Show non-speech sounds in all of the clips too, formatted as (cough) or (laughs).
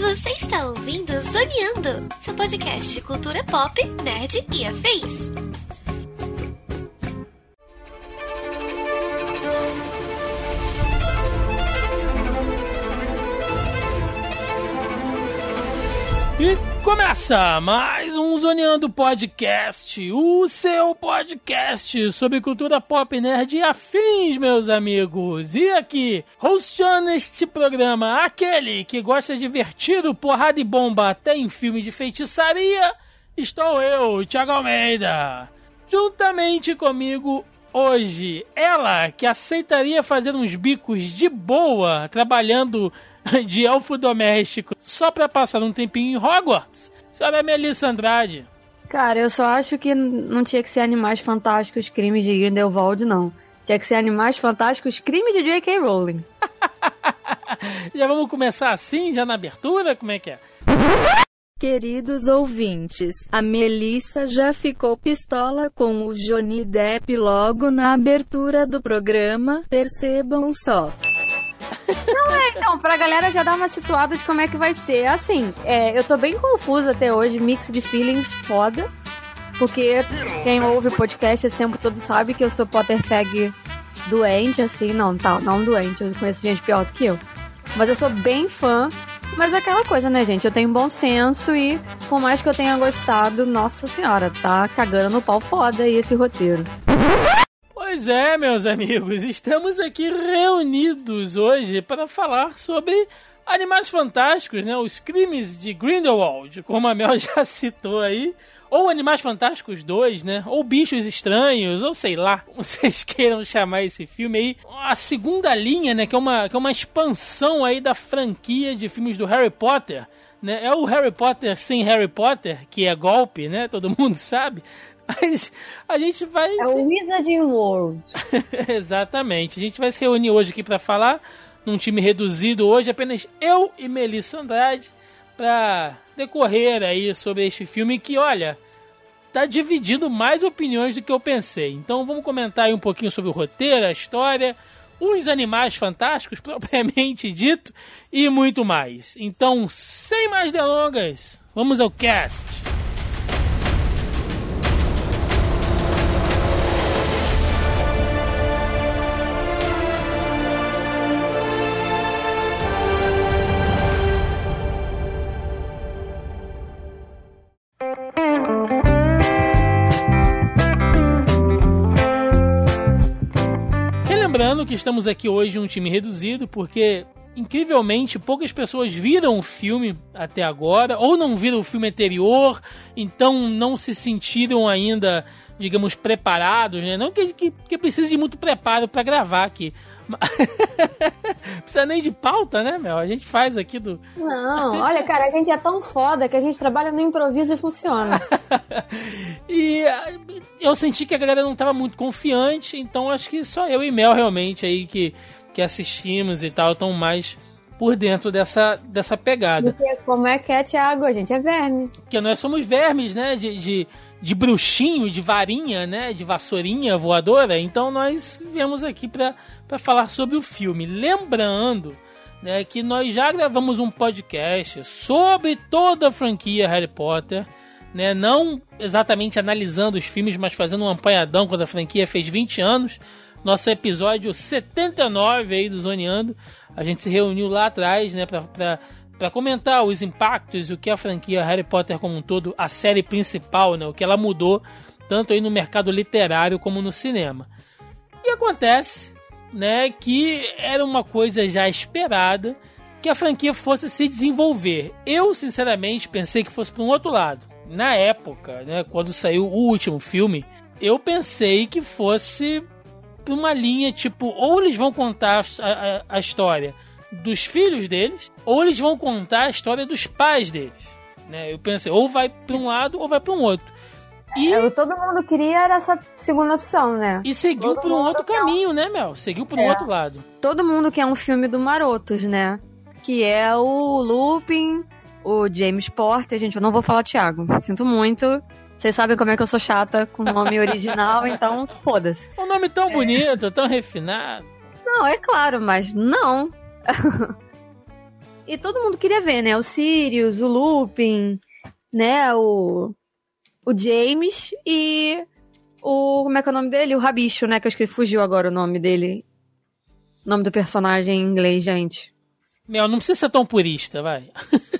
Você está ouvindo Zoneando, seu podcast de cultura pop, nerd e afins. E começa mais um Zoneando Podcast, o seu podcast sobre cultura pop nerd e afins, meus amigos. E aqui, hosteando este programa, aquele que gosta de divertir o porrada e bomba até em filme de feitiçaria, estou eu, Thiago Almeida. Juntamente comigo hoje, ela que aceitaria fazer uns bicos de boa trabalhando (laughs) de elfo doméstico só pra passar um tempinho em Hogwarts. Senhora Melissa Andrade. Cara, eu só acho que não tinha que ser Animais Fantásticos, Crimes de Grindelwald, não. Tinha que ser Animais Fantásticos, Crimes de J.K. Rowling. (laughs) já vamos começar assim, já na abertura? Como é que é? Queridos ouvintes, a Melissa já ficou pistola com o Johnny Depp logo na abertura do programa, percebam só. Não é, então, pra galera já dar uma situada de como é que vai ser. Assim, é, eu tô bem confusa até hoje, mix de feelings foda. Porque quem ouve o podcast esse tempo todo sabe que eu sou Potterfag doente, assim, não, tá, não doente, eu conheço gente pior do que eu. Mas eu sou bem fã. Mas é aquela coisa, né, gente? Eu tenho bom senso e, por mais que eu tenha gostado, nossa senhora, tá cagando no pau foda aí esse roteiro. Pois é, meus amigos, estamos aqui reunidos hoje para falar sobre Animais Fantásticos, né? Os crimes de Grindelwald, como a Mel (laughs) já citou aí. Ou Animais Fantásticos 2, né? Ou Bichos Estranhos, ou sei lá, como vocês (laughs) queiram chamar esse filme aí. A segunda linha, né? Que é uma, que é uma expansão aí da franquia de filmes do Harry Potter. Né? É o Harry Potter sem Harry Potter, que é golpe, né? Todo (laughs) mundo sabe. Mas a gente vai. É o Wizarding World. (laughs) Exatamente. A gente vai se reunir hoje aqui para falar num time reduzido hoje, apenas eu e Melissa Andrade, para decorrer aí sobre este filme que, olha, tá dividindo mais opiniões do que eu pensei. Então vamos comentar aí um pouquinho sobre o roteiro, a história, os animais fantásticos, (laughs) propriamente dito, e muito mais. Então, sem mais delongas, vamos ao cast. Que estamos aqui hoje um time reduzido, porque incrivelmente poucas pessoas viram o filme até agora, ou não viram o filme anterior, então não se sentiram ainda, digamos, preparados, né? Não que, que, que precise de muito preparo para gravar aqui. (laughs) Precisa nem de pauta, né, Mel? A gente faz aqui do. Não, olha, cara, a gente é tão foda que a gente trabalha no improviso e funciona. (laughs) e eu senti que a galera não tava muito confiante, então acho que só eu e Mel realmente aí que, que assistimos e tal estão mais por dentro dessa, dessa pegada. Porque como é que é, Thiago? A gente é verme. Porque nós somos vermes, né? De, de, de bruxinho, de varinha, né? De vassourinha voadora. Então nós viemos aqui para falar sobre o filme. Lembrando né, que nós já gravamos um podcast sobre toda a franquia Harry Potter. Né, não exatamente analisando os filmes, mas fazendo um apanhadão quando a franquia fez 20 anos. Nosso episódio 79 aí do Zoneando. A gente se reuniu lá atrás, né, para comentar os impactos e o que a franquia Harry Potter como um todo, a série principal, né, o que ela mudou tanto aí no mercado literário como no cinema. E acontece, né, que era uma coisa já esperada que a franquia fosse se desenvolver. Eu, sinceramente, pensei que fosse para um outro lado. Na época, né, quando saiu o último filme, eu pensei que fosse uma linha tipo, ou eles vão contar a, a, a, história dos filhos deles, ou eles vão contar a história dos pais deles. Né? Eu pensei, ou vai para um lado ou vai para um outro. E é, todo mundo queria era essa segunda opção, né? E seguiu todo por um outro caminho, né, Mel? Seguiu por é. um outro lado. Todo mundo quer um filme do Marotos, né? Que é o Lupin, o James Porter. Gente, eu não vou falar Thiago. Sinto muito. Vocês sabem como é que eu sou chata com o nome (laughs) original, então foda-se. Um nome tão é. bonito, tão refinado. Não, é claro, mas não. (laughs) e todo mundo queria ver, né? O Sirius, o Lupin, né? O, o James e o. Como é que é o nome dele? O Rabicho, né? Que eu acho que fugiu agora o nome dele. O nome do personagem em inglês, gente. Meu, não precisa ser tão purista, vai.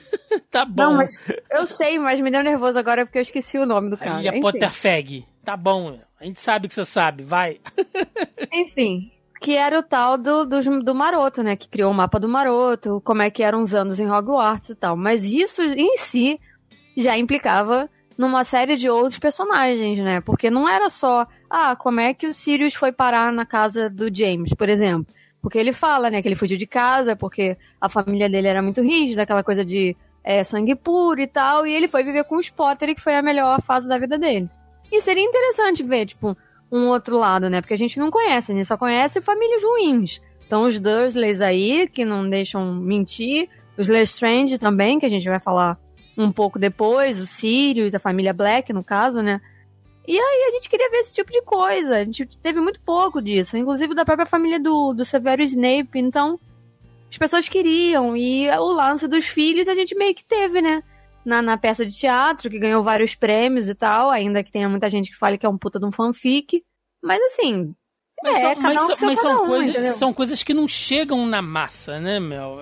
(laughs) tá bom. Não, mas eu sei, mas me deu nervoso agora porque eu esqueci o nome do cara. Aí a Potterfeg. Tá bom, a gente sabe que você sabe, vai. (laughs) Enfim, que era o tal do, do, do Maroto, né? Que criou o mapa do Maroto, como é que eram os anos em Hogwarts e tal. Mas isso em si já implicava numa série de outros personagens, né? Porque não era só, ah, como é que o Sirius foi parar na casa do James, por exemplo. Porque ele fala, né, que ele fugiu de casa porque a família dele era muito rígida, aquela coisa de é, sangue puro e tal, e ele foi viver com os Potter, que foi a melhor fase da vida dele. E seria interessante ver, tipo, um outro lado, né? Porque a gente não conhece, a gente só conhece famílias ruins. Então os Dursleys aí, que não deixam mentir, os Lestrange também, que a gente vai falar um pouco depois, o Sirius, a família Black, no caso, né? E aí a gente queria ver esse tipo de coisa. A gente teve muito pouco disso, inclusive da própria família do, do Severo Snape. Então, as pessoas queriam. E o lance dos filhos a gente meio que teve, né? Na, na peça de teatro, que ganhou vários prêmios e tal, ainda que tenha muita gente que fale que é um puta de um fanfic. Mas assim, mas, é, são, mas, um mas são, um, coisas, são coisas que não chegam na massa, né, Mel?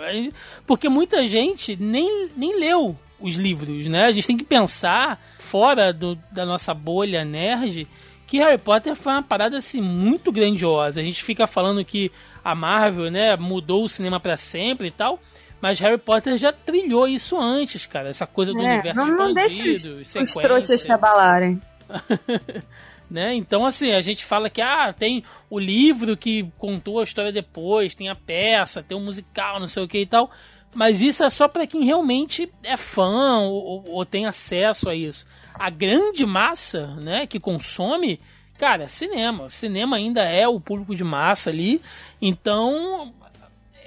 Porque muita gente nem, nem leu os livros, né? A gente tem que pensar fora do, da nossa bolha nerd que Harry Potter foi uma parada assim muito grandiosa. A gente fica falando que a Marvel, né, mudou o cinema para sempre e tal, mas Harry Potter já trilhou isso antes, cara. Essa coisa do é, universo não, não expandido, deixa os, os trouxas se abalarem. (laughs) né? Então, assim, a gente fala que ah, tem o livro que contou a história depois, tem a peça, tem o musical, não sei o que e tal. Mas isso é só para quem realmente é fã ou, ou, tem acesso a isso. A grande massa, né, que consome, cara, cinema. Cinema ainda é o público de massa ali. Então,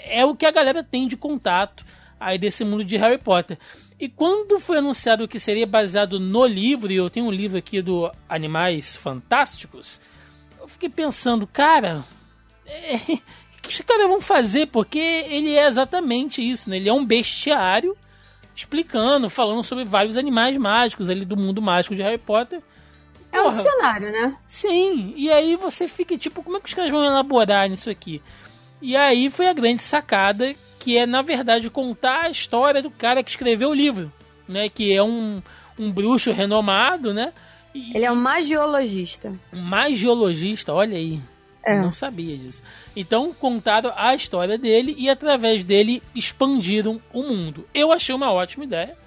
é o que a galera tem de contato aí desse mundo de Harry Potter. E quando foi anunciado que seria baseado no livro, e eu tenho um livro aqui do Animais Fantásticos, eu fiquei pensando, cara, (laughs) é, os caras vão fazer? Porque ele é exatamente isso, né? Ele é um bestiário explicando, falando sobre vários animais mágicos ali do mundo mágico de Harry Potter. É um dicionário, né? Sim, e aí você fica tipo, como é que os caras vão elaborar nisso aqui? E aí foi a grande sacada, que é, na verdade, contar a história do cara que escreveu o livro, né? Que é um, um bruxo renomado, né? E... Ele é um magiologista. Um magiologista, olha aí. É. Não sabia disso. Então contaram a história dele e através dele expandiram o mundo. Eu achei uma ótima ideia.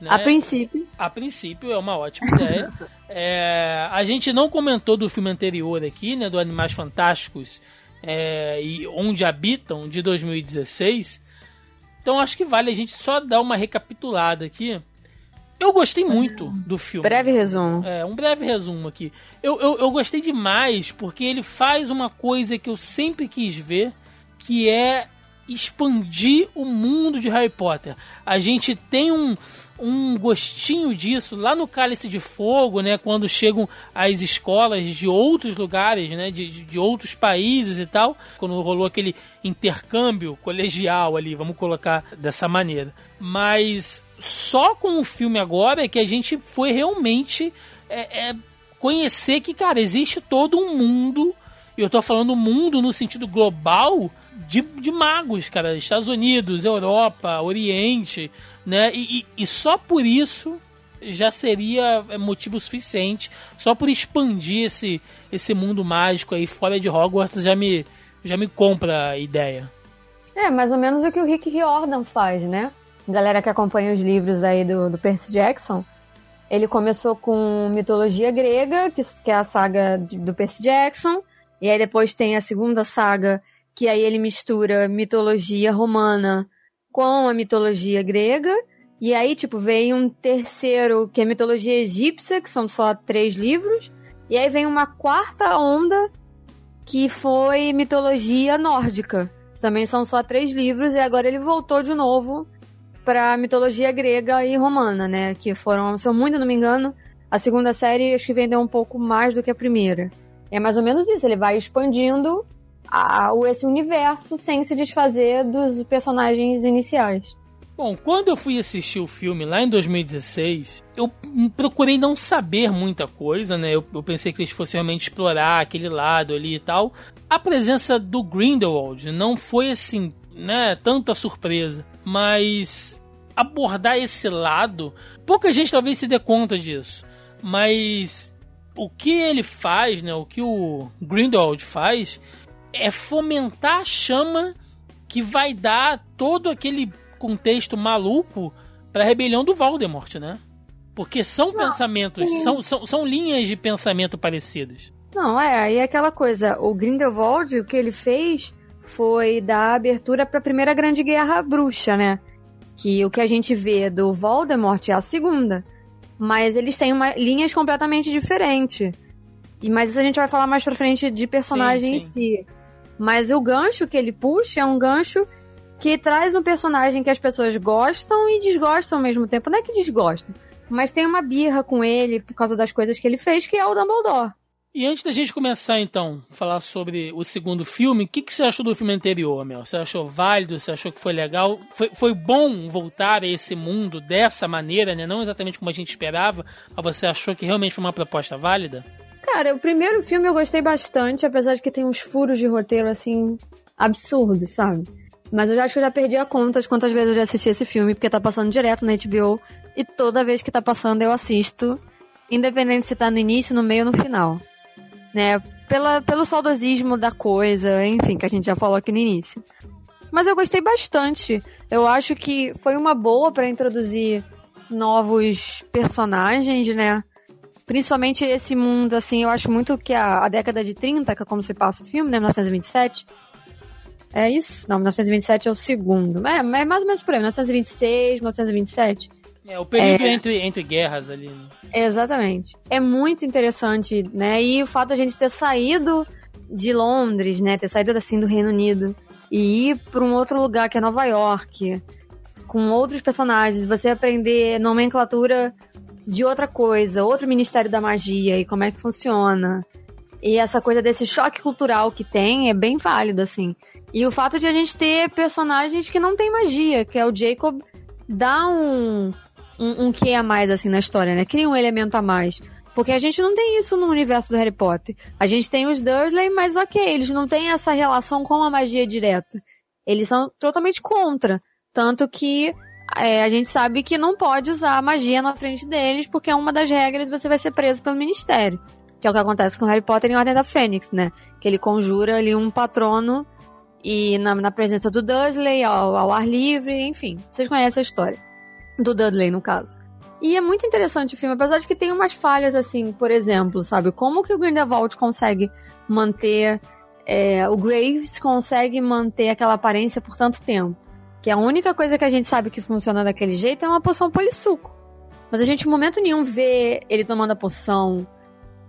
Né? A princípio. A princípio é uma ótima ideia. (laughs) é, a gente não comentou do filme anterior aqui, né? Do Animais Fantásticos é, e Onde Habitam, de 2016. Então acho que vale a gente só dar uma recapitulada aqui. Eu gostei muito do filme. Breve resumo. É, um breve resumo aqui. Eu, eu, eu gostei demais porque ele faz uma coisa que eu sempre quis ver, que é expandir o mundo de Harry Potter. A gente tem um, um gostinho disso lá no Cálice de Fogo, né? Quando chegam as escolas de outros lugares, né? De, de outros países e tal. Quando rolou aquele intercâmbio colegial ali, vamos colocar dessa maneira. Mas só com o filme agora é que a gente foi realmente é, é, conhecer que, cara, existe todo um mundo. E eu tô falando mundo no sentido global de, de magos, cara. Estados Unidos, Europa, Oriente, né? E, e, e só por isso já seria é, motivo suficiente. Só por expandir esse, esse mundo mágico aí fora de Hogwarts já me, já me compra a ideia. É, mais ou menos o que o Rick Riordan faz, né? Galera que acompanha os livros aí do, do Percy Jackson, ele começou com mitologia grega, que, que é a saga de, do Percy Jackson, e aí depois tem a segunda saga, que aí ele mistura mitologia romana com a mitologia grega, e aí, tipo, vem um terceiro, que é mitologia egípcia, que são só três livros, e aí vem uma quarta onda, que foi mitologia nórdica. Também são só três livros, e agora ele voltou de novo para mitologia grega e romana, né? Que foram, se eu muito não me engano, A segunda série acho que vendeu um pouco mais do que a primeira. É mais ou menos isso, ele vai expandindo a, esse universo sem se desfazer dos personagens iniciais. Bom, quando eu fui assistir o filme lá em 2016, eu procurei não saber muita coisa, né? Eu, eu, pensei que eles fossem realmente explorar aquele lado ali e tal. A presença do Grindelwald não foi assim, né? Tanta surpresa, mas abordar esse lado, pouca gente talvez se dê conta disso, mas o que ele faz, né? O que o Grindelwald faz é fomentar a chama que vai dar todo aquele contexto maluco para a rebelião do Voldemort, né? Porque são não, pensamentos, são, são, são linhas de pensamento parecidas. Não, é, aí é aquela coisa, o Grindelwald, o que ele fez foi dar abertura para a Primeira Grande Guerra Bruxa, né? Que o que a gente vê do Voldemort é a segunda. Mas eles têm uma, linhas completamente diferentes. E, mas isso a gente vai falar mais pra frente de personagem sim, sim. em si. Mas o gancho que ele puxa é um gancho que traz um personagem que as pessoas gostam e desgostam ao mesmo tempo. Não é que desgostam, mas tem uma birra com ele por causa das coisas que ele fez, que é o Dumbledore. E antes da gente começar, então, falar sobre o segundo filme, o que, que você achou do filme anterior, Mel? Você achou válido? Você achou que foi legal? Foi, foi bom voltar a esse mundo dessa maneira, né? Não exatamente como a gente esperava, mas você achou que realmente foi uma proposta válida? Cara, o primeiro filme eu gostei bastante, apesar de que tem uns furos de roteiro, assim, absurdos, sabe? Mas eu já acho que eu já perdi a conta de quantas vezes eu já assisti esse filme, porque tá passando direto na HBO. E toda vez que tá passando eu assisto, independente se tá no início, no meio ou no final. Né? Pela, pelo saudosismo da coisa, enfim, que a gente já falou aqui no início. Mas eu gostei bastante. Eu acho que foi uma boa para introduzir novos personagens, né? Principalmente esse mundo, assim, eu acho muito que a, a década de 30, que é como se passa o filme, né? 1927 é isso? Não, 1927 é o segundo. É, é mais ou menos por aí, 1926, 1927. É, o período é... entre, entre guerras ali. Né? Exatamente. É muito interessante, né? E o fato de a gente ter saído de Londres, né? Ter saído assim do Reino Unido e ir para um outro lugar que é Nova York, com outros personagens, você aprender nomenclatura de outra coisa, outro Ministério da Magia e como é que funciona. E essa coisa desse choque cultural que tem é bem válido, assim. E o fato de a gente ter personagens que não tem magia, que é o Jacob, dá um, um, um quê a mais, assim, na história, né? Cria um elemento a mais. Porque a gente não tem isso no universo do Harry Potter. A gente tem os Dursley, mas ok, eles não têm essa relação com a magia direta. Eles são totalmente contra. Tanto que é, a gente sabe que não pode usar a magia na frente deles, porque é uma das regras você vai ser preso pelo Ministério. Que é o que acontece com Harry Potter em Ordem da Fênix, né? Que ele conjura ali um patrono e na, na presença do Dudley, ao, ao, ar livre, enfim. Vocês conhecem a história. Do Dudley, no caso. E é muito interessante o filme, apesar de que tem umas falhas, assim, por exemplo, sabe? Como que o Grindelwald consegue manter... É, o Graves consegue manter aquela aparência por tanto tempo. Que a única coisa que a gente sabe que funciona daquele jeito é uma poção polissuco. Mas a gente em momento nenhum vê ele tomando a poção,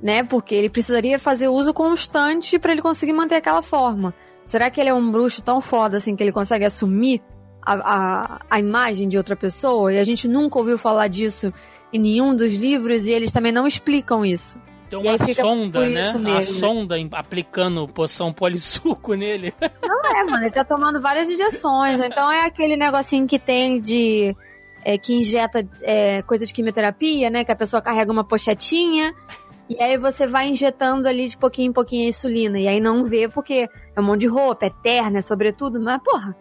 né? Porque ele precisaria fazer uso constante para ele conseguir manter aquela forma. Será que ele é um bruxo tão foda assim que ele consegue assumir a, a, a imagem de outra pessoa? E a gente nunca ouviu falar disso em nenhum dos livros e eles também não explicam isso. Tem uma sonda, né? A sonda aplicando poção polissuco nele. (laughs) Não é, mano. Ele tá tomando várias injeções. Então é aquele negocinho que tem de. É, que injeta é, coisa de quimioterapia, né? Que a pessoa carrega uma pochetinha e aí você vai injetando ali de pouquinho em pouquinho a insulina. E aí não vê porque é um monte de roupa, é terna, é sobretudo. Mas, porra,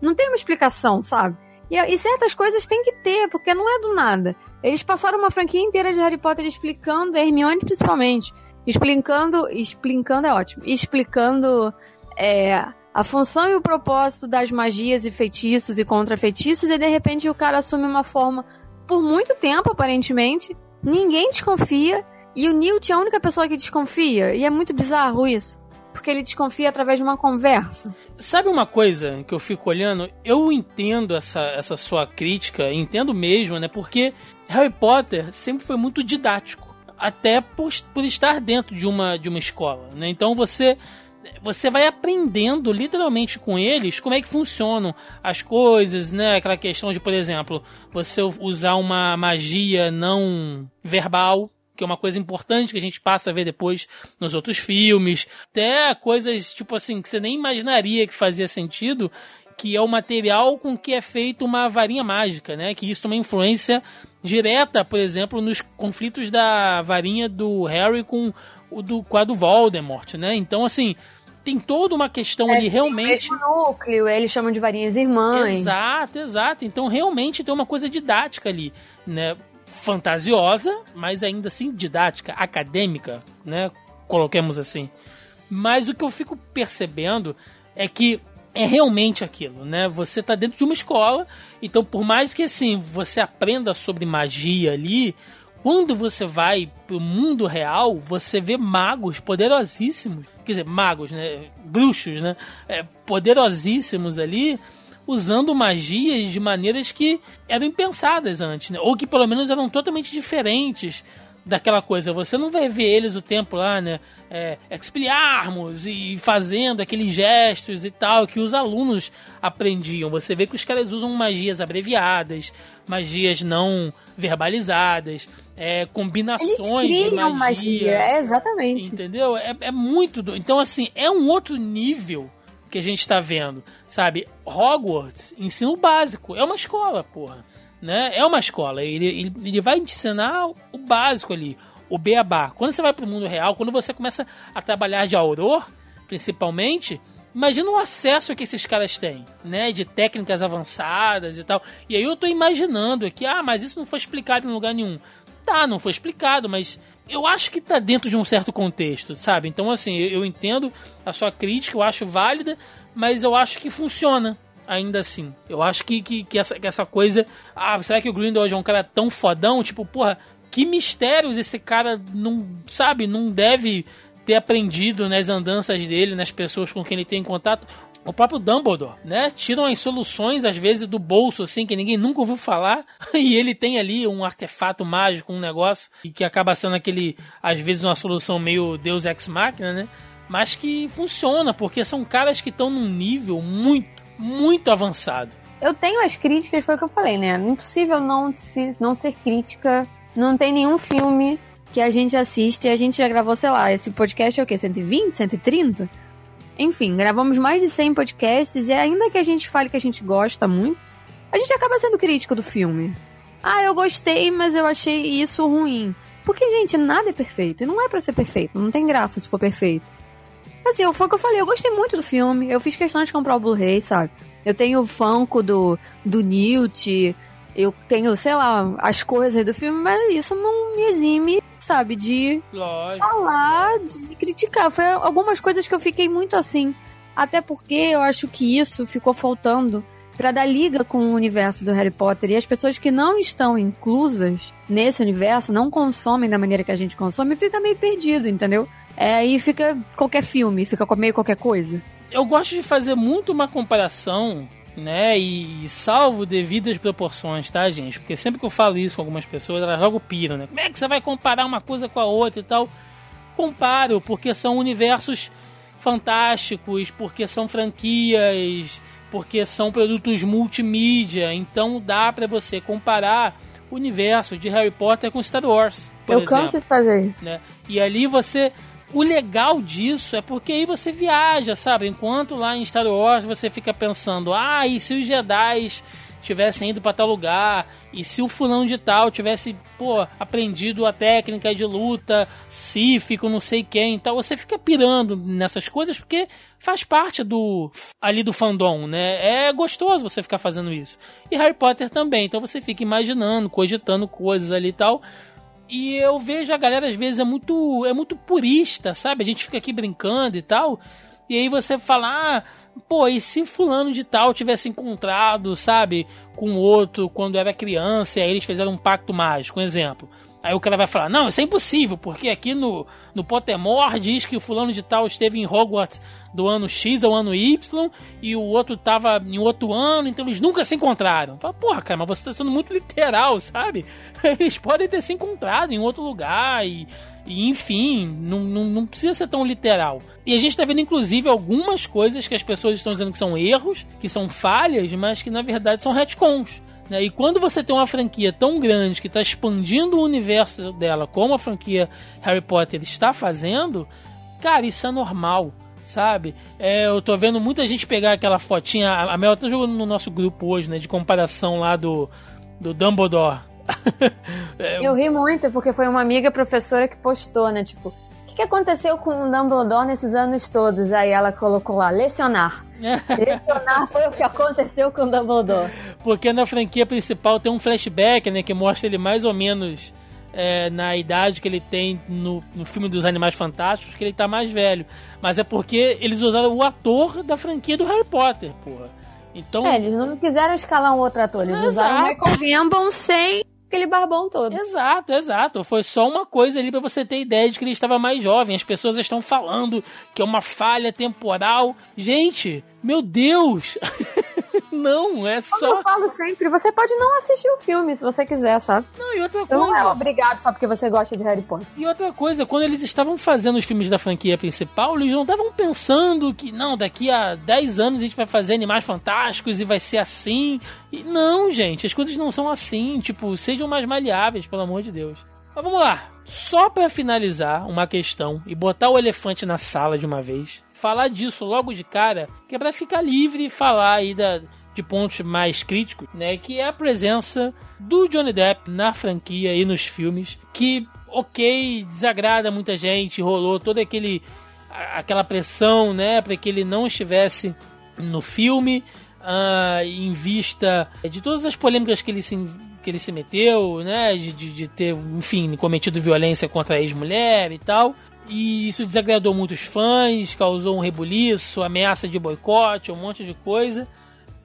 não tem uma explicação, sabe? E, e, certas coisas tem que ter, porque não é do nada. Eles passaram uma franquia inteira de Harry Potter explicando, Hermione principalmente, explicando, explicando é ótimo, explicando é, a função e o propósito das magias e feitiços e contra-feitiços, e de repente o cara assume uma forma por muito tempo, aparentemente, ninguém desconfia, e o Newt é a única pessoa que desconfia. E é muito bizarro isso. Porque ele desconfia através de uma conversa. Sabe uma coisa que eu fico olhando? Eu entendo essa, essa sua crítica, entendo mesmo, né? Porque Harry Potter sempre foi muito didático. Até por, por estar dentro de uma, de uma escola, né? Então você você vai aprendendo literalmente com eles como é que funcionam as coisas, né? Aquela questão de, por exemplo, você usar uma magia não verbal, que é uma coisa importante que a gente passa a ver depois nos outros filmes, até coisas tipo assim que você nem imaginaria que fazia sentido, que é o material com que é feita uma varinha mágica, né? Que isso tem uma influência direta, por exemplo, nos conflitos da varinha do Harry com o do quadro Voldemort, né? Então, assim, tem toda uma questão É, ali realmente. O mesmo núcleo, eles chamam de varinhas irmãs. Exato, exato. Então realmente tem uma coisa didática ali, né? Fantasiosa, mas ainda assim didática, acadêmica, né? Coloquemos assim. Mas o que eu fico percebendo é que é realmente aquilo, né? Você tá dentro de uma escola, então por mais que assim você aprenda sobre magia ali, quando você vai pro mundo real, você vê magos poderosíssimos, quer dizer, magos, né? Bruxos, né? É, poderosíssimos ali, usando magias de maneiras que eram impensadas antes, né? Ou que pelo menos eram totalmente diferentes daquela coisa. Você não vai ver eles o tempo lá, né? É, e fazendo aqueles gestos e tal que os alunos aprendiam. Você vê que os caras usam magias abreviadas, magias não verbalizadas, é, Eles combinações de criam magia. magia. É, exatamente. Entendeu? É, é muito. do- Então, assim, é um outro nível que a gente tá vendo. Sabe? Hogwarts, ensino básico. É uma escola, porra. Né? É uma escola. Ele, ele, ele vai ensinar o básico ali. O beabá. Quando você vai pro mundo real, quando você começa a trabalhar de auror, principalmente. Imagina o acesso que esses caras têm, né? De técnicas avançadas e tal. E aí eu tô imaginando aqui, ah, mas isso não foi explicado em lugar nenhum. Tá, não foi explicado, mas eu acho que tá dentro de um certo contexto, sabe? Então, assim, eu, eu entendo a sua crítica, eu acho válida, mas eu acho que funciona ainda assim. Eu acho que, que, que, essa, que essa coisa. Ah, será que o Grindelwald é um cara tão fodão? Tipo, porra, que mistérios esse cara não. Sabe? Não deve ter aprendido nas andanças dele, nas pessoas com quem ele tem contato. O próprio Dumbledore, né? Tiram as soluções, às vezes, do bolso, assim, que ninguém nunca ouviu falar. (laughs) E ele tem ali um artefato mágico, um negócio, e que acaba sendo aquele, às vezes, uma solução meio Deus Ex Machina, né? Mas que funciona, porque são caras que estão num nível muito, muito avançado. Eu tenho as críticas, foi o que eu falei, né? Impossível não, se, não ser crítica. Não tem nenhum filme que a gente assiste e a gente já gravou, sei lá, esse podcast é o quê? 120? 130? Enfim, gravamos mais de 100 podcasts e ainda que a gente fale que a gente gosta muito, a gente acaba sendo crítico do filme. Ah, eu gostei, mas eu achei isso ruim. Porque, gente, nada é perfeito. E não é pra ser perfeito. Não tem graça se for perfeito. Assim, foi o que eu falei, eu gostei muito do filme. Eu fiz questão de comprar o Blu-ray, sabe? Eu tenho o Funko do, do Newt, eu tenho, sei lá, as coisas do filme, mas isso não me exime, sabe, de Lógico. falar, de criticar. Foi algumas coisas que eu fiquei muito assim. Até porque eu acho que isso ficou faltando pra dar liga com o universo do Harry Potter. E as pessoas que não estão inclusas nesse universo, não consomem da maneira que a gente consome, fica meio perdido, entendeu? É, aí fica qualquer filme, fica meio qualquer coisa. eu gosto de fazer muito uma comparação, né? E salvo devidas proporções, tá, gente? Porque sempre que eu falo isso com algumas pessoas, elas logo piram, né? Como é que você vai comparar uma coisa com a outra e tal? Comparo, porque são universos fantásticos, porque são franquias, porque são produtos multimídia. Então dá pra você comparar o universo de Harry Potter com Star Wars. Por eu exemplo canso de fazer isso. né? E ali você. O legal disso é porque aí você viaja, sabe? Enquanto lá em Star Wars você fica pensando, ah, e se os Jedi tivessem ido para tal lugar? E se o fulano de tal tivesse, pô, aprendido a técnica de luta, sífico, não sei quem, então você fica pirando nessas coisas porque faz parte do ali do fandom, né? É gostoso você ficar fazendo isso. E Harry Potter também, então você fica imaginando, cogitando coisas ali e tal. E eu vejo a galera às vezes é muito é muito purista, sabe? A gente fica aqui brincando e tal. E aí você fala, ah, pô, e se fulano de tal tivesse encontrado, sabe, com outro quando era criança, e aí eles fizeram um pacto mágico, um exemplo. Aí o cara vai falar, não, isso é impossível, porque aqui no, no Pottermore diz que o fulano de tal esteve em Hogwarts do ano X ao ano Y, e o outro tava em outro ano, então eles nunca se encontraram. Fala, porra, cara, mas você tá sendo muito literal, sabe? (laughs) Eles podem ter se encontrado em outro lugar e, e enfim, não, não, não precisa ser tão literal. E a gente tá vendo, inclusive, algumas coisas que as pessoas estão dizendo que são erros, que são falhas, mas que na verdade são retcons. Né? E quando você tem uma franquia tão grande que está expandindo o universo dela, como a franquia Harry Potter está fazendo, cara, isso é normal sabe? É, eu tô vendo muita gente pegar aquela fotinha. A Mel tá jogando no nosso grupo hoje, né? De comparação lá do, do Dumbledore. (laughs) é, eu ri muito, porque foi uma amiga professora que postou, né? Tipo, que, que aconteceu com o Dumbledore nesses anos todos? Aí ela colocou lá, lecionar. (laughs) lecionar foi o que aconteceu com o Dumbledore. Porque na franquia principal tem um flashback, né? Que mostra ele mais ou menos é, na idade que ele tem no, no filme dos Animais Fantásticos, que ele tá mais velho. Mas é porque eles usaram o ator da franquia do Harry Potter, porra. Então... É, eles não quiseram escalar um outro ator, eles Exato. usaram o Michael Gambon sem aquele barbão todo. Exato, exato. Foi só uma coisa ali para você ter ideia de que ele estava mais jovem. As pessoas estão falando que é uma falha temporal. Gente, meu Deus! (laughs) não, é só. Como eu falo sempre, você pode não assistir o filme se você quiser, sabe? Não, e outra você coisa. Não é obrigado só porque você gosta de Harry Potter. E outra coisa, quando eles estavam fazendo os filmes da franquia principal, eles não estavam pensando que, não, daqui a 10 anos a gente vai fazer Animais Fantásticos e vai ser assim. E não, gente, as coisas não são assim. Tipo, sejam mais maleáveis, pelo amor de Deus. Mas vamos lá. Só para finalizar uma questão e botar o elefante na sala de uma vez, falar disso logo de cara, que é para ficar livre e falar aí da, de pontos mais críticos, né? Que é a presença do Johnny Depp na franquia e nos filmes, que ok, desagrada muita gente, rolou toda aquele aquela pressão, né, para que ele não estivesse no filme, uh, em vista de todas as polêmicas que ele se que ele se meteu, né, de, de, ter, enfim, cometido violência contra a ex-mulher e tal. E isso desagradou muitos fãs, causou um rebuliço, ameaça de boicote, um monte de coisa.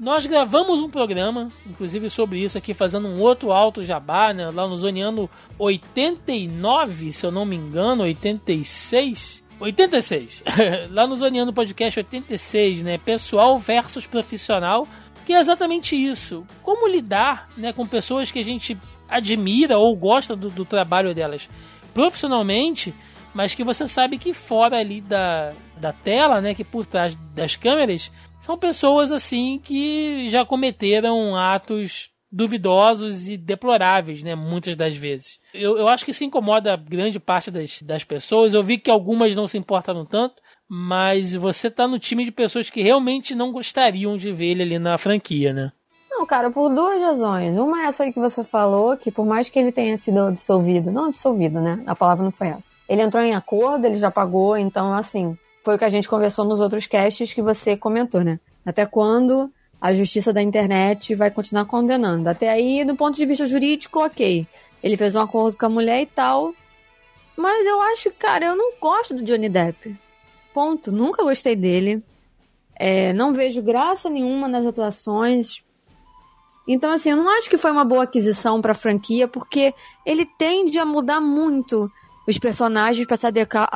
Nós gravamos um programa, inclusive sobre isso aqui, fazendo um outro alto jabá, né? Lá no Zoneando 89, se eu não me engano, 86. 86. (laughs) lá no Zoneando Podcast 86, né? Pessoal versus profissional. Que é exatamente isso. Como lidar né, com pessoas que a gente admira ou gosta do, do trabalho delas profissionalmente, mas que você sabe que fora ali da, da tela, né, que por trás das câmeras, são pessoas assim que já cometeram atos duvidosos e deploráveis, né? Muitas das vezes. Eu, eu acho que isso incomoda grande parte das, das pessoas. Eu vi que algumas não se importaram tanto, mas você tá no time de pessoas que realmente não gostariam de ver ele ali na franquia, né? Não, cara, por duas razões. Uma é essa aí que você falou, que por mais que ele tenha sido absolvido, não absolvido, né? A palavra não foi essa. Ele entrou em acordo, ele já pagou, então assim, foi o que a gente conversou nos outros casts que você comentou, né? Até quando a justiça da internet vai continuar condenando? Até aí, do ponto de vista jurídico, ok. Ele fez um acordo com a mulher e tal. Mas eu acho, cara, eu não gosto do Johnny Depp. Ponto. Nunca gostei dele. É, não vejo graça nenhuma nas atuações. Então, assim, eu não acho que foi uma boa aquisição pra franquia, porque ele tende a mudar muito os personagens para se, adequar,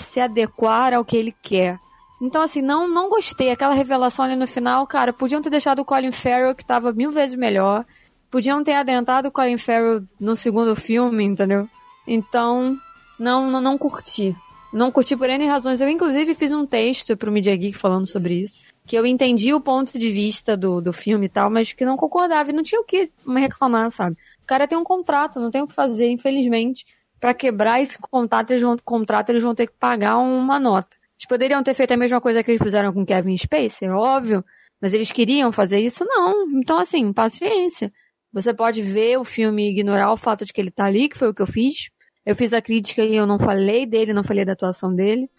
se, adequar ao que ele quer. Então, assim, não, não gostei. Aquela revelação ali no final, cara, podiam ter deixado o Colin Farrell, que tava mil vezes melhor. Podiam ter adentrado o Colin Farrell no segundo filme, entendeu? Então, não, não, não curti. Não curti por N razões. Eu, inclusive, fiz um texto pro Media Geek falando sobre isso. Que eu entendi o ponto de vista do, do filme e tal, mas que não concordava e não tinha o que reclamar, sabe? O cara tem um contrato, não tem o que fazer, infelizmente para quebrar esse contrato eles, vão, contrato, eles vão ter que pagar uma nota. Eles poderiam ter feito a mesma coisa que eles fizeram com Kevin Spacey, é óbvio, mas eles queriam fazer isso? Não. Então, assim, paciência. Você pode ver o filme e ignorar o fato de que ele tá ali, que foi o que eu fiz. Eu fiz a crítica e eu não falei dele, não falei da atuação dele.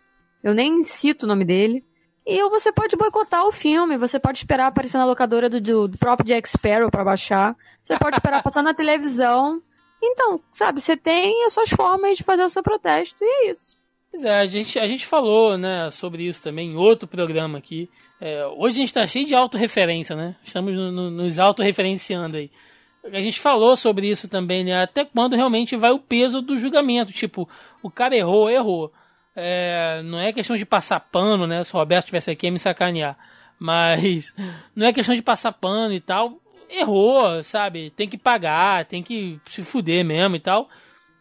Eu nem cito o nome dele. E você pode boicotar o filme, você pode esperar aparecer na locadora do, do, do próprio Jack Sparrow para baixar. Você pode esperar passar na televisão. Então, sabe, você tem as suas formas de fazer o seu protesto e é isso. Pois é, a gente, a gente falou, né, sobre isso também em outro programa aqui. É, hoje a gente está cheio de autorreferência, né? Estamos no, no, nos autorreferenciando aí. A gente falou sobre isso também, né? Até quando realmente vai o peso do julgamento. Tipo, o cara errou, errou. É, não é questão de passar pano, né? Se o Roberto estivesse aqui ia me sacanear. Mas (laughs) não é questão de passar pano e tal errou, sabe? Tem que pagar, tem que se fuder mesmo e tal.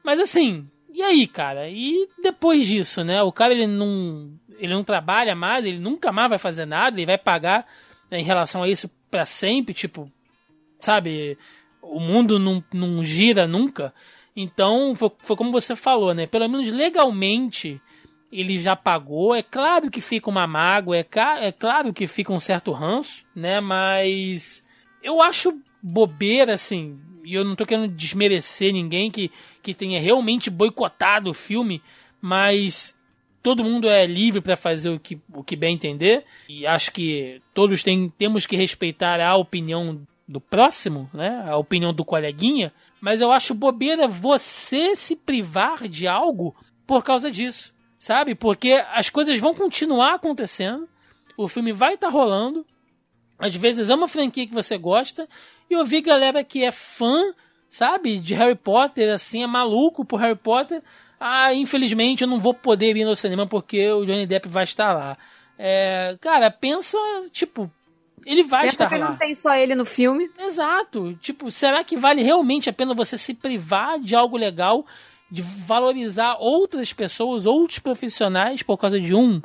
Mas assim, e aí, cara? E depois disso, né? O cara ele não, ele não trabalha mais, ele nunca mais vai fazer nada, ele vai pagar né, em relação a isso para sempre, tipo, sabe, o mundo não, não gira nunca. Então, foi, foi como você falou, né? Pelo menos legalmente ele já pagou. É claro que fica uma mágoa, é, é claro que fica um certo ranço, né? Mas eu acho bobeira, assim, e eu não tô querendo desmerecer ninguém que, que tenha realmente boicotado o filme, mas todo mundo é livre para fazer o que, o que bem entender, e acho que todos tem, temos que respeitar a opinião do próximo, né? A opinião do coleguinha, mas eu acho bobeira você se privar de algo por causa disso sabe? Porque as coisas vão continuar acontecendo, o filme vai estar tá rolando, às vezes é uma franquia que você gosta, e eu vi galera que é fã, sabe, de Harry Potter, assim, é maluco por Harry Potter. Ah, infelizmente eu não vou poder ir no cinema porque o Johnny Depp vai estar lá. É, cara, pensa, tipo, ele vai pensa estar que lá. não tem só ele no filme. Exato. Tipo, será que vale realmente a pena você se privar de algo legal de valorizar outras pessoas, outros profissionais por causa de um.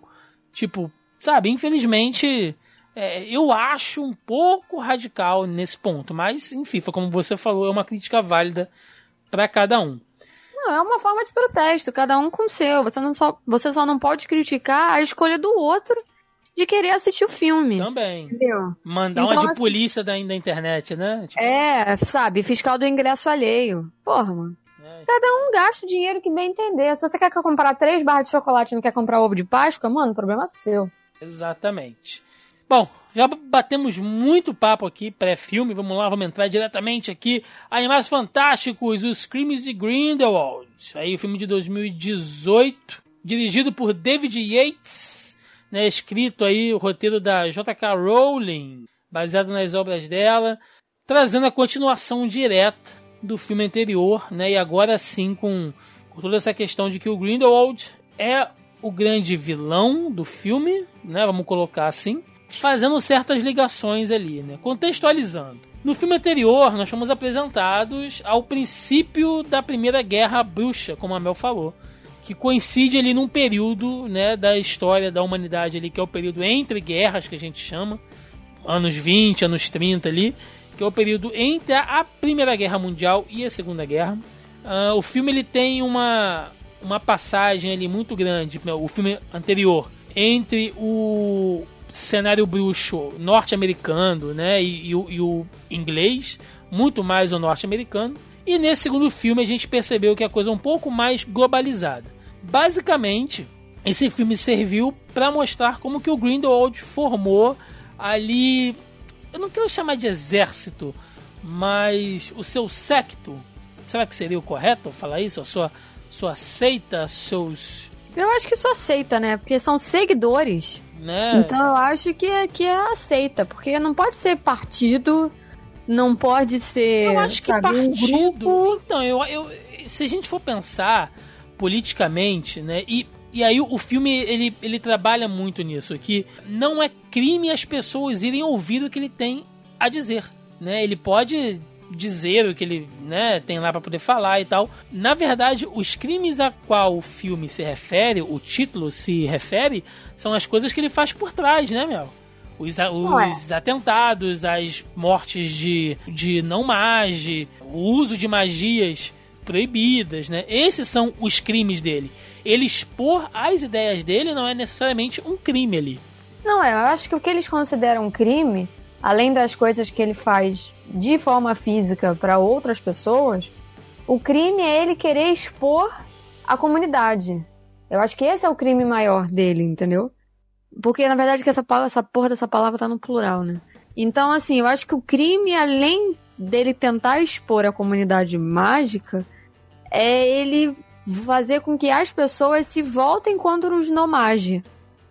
Tipo, sabe, infelizmente, é, eu acho um pouco radical nesse ponto. Mas, enfim, foi como você falou, é uma crítica válida para cada um. Não, é uma forma de protesto, cada um com o seu. Você, não só, você só não pode criticar a escolha do outro de querer assistir o filme. Também. Entendeu? Mandar Então, uma de assim- polícia da, da internet, né? Tipo, É, sabe, fiscal do ingresso alheio. Porra, mano. É. Cada um gasta o dinheiro que bem entender. Se você quer comprar três barras de chocolate e não quer comprar ovo de Páscoa, mano, o problema é seu. Exatamente. Bom, já batemos muito papo aqui, pré-filme. Vamos lá, vamos entrar diretamente aqui. Animais Fantásticos, Os Crimes de Grindelwald. Aí o filme de 2018, dirigido por David Yates, né, escrito aí o roteiro da J.K. Rowling, baseado nas obras dela, trazendo a continuação direta do filme anterior, né, e agora sim com, com toda essa questão de que o Grindelwald é o grande vilão do filme, né? Vamos colocar assim, fazendo certas ligações ali, né? Contextualizando. No filme anterior, nós fomos apresentados ao princípio da Primeira Guerra Bruxa, como a Mel falou, que coincide ali num período, né, da história da humanidade ali, que é o período entre guerras que a gente chama, anos 20, anos 30 ali, que é o período entre a Primeira Guerra Mundial e a Segunda Guerra. Ah, o filme ele tem uma, uma passagem ali muito grande, né, o filme anterior, entre o cenário bruxo norte-americano né, e, e o, e o inglês, muito mais o norte-americano. E nesse segundo filme a gente percebeu que a coisa é um pouco mais globalizada. Basicamente, esse filme serviu para mostrar como que o Grindelwald formou ali, eu não quero chamar de exército, mas o seu secto. Será que seria o correto falar isso? A sua sua seita, seus, Eu acho que isso aceita, né? Porque são seguidores. Né? Então eu acho que é, que é aceita. Porque não pode ser partido, não pode ser. Eu acho que sabe, um partido. grupo. Então, eu, eu, se a gente for pensar politicamente, né? E, e aí o filme ele, ele trabalha muito nisso, que não é crime as pessoas irem ouvir o que ele tem a dizer, né? Ele pode dizer o que ele né, tem lá para poder falar e tal. Na verdade, os crimes a qual o filme se refere, o título se refere, são as coisas que ele faz por trás, né, Mel? Os, os atentados, as mortes de, de não mage, o uso de magias proibidas, né? Esses são os crimes dele. Ele expor as ideias dele não é necessariamente um crime ali. Não, é, eu acho que o que eles consideram crime, além das coisas que ele faz de forma física para outras pessoas, o crime é ele querer expor a comunidade. Eu acho que esse é o crime maior dele, entendeu? Porque na verdade que essa, essa porra dessa palavra tá no plural, né? Então, assim, eu acho que o crime, além dele tentar expor a comunidade mágica, é ele fazer com que as pessoas se voltem contra os nomage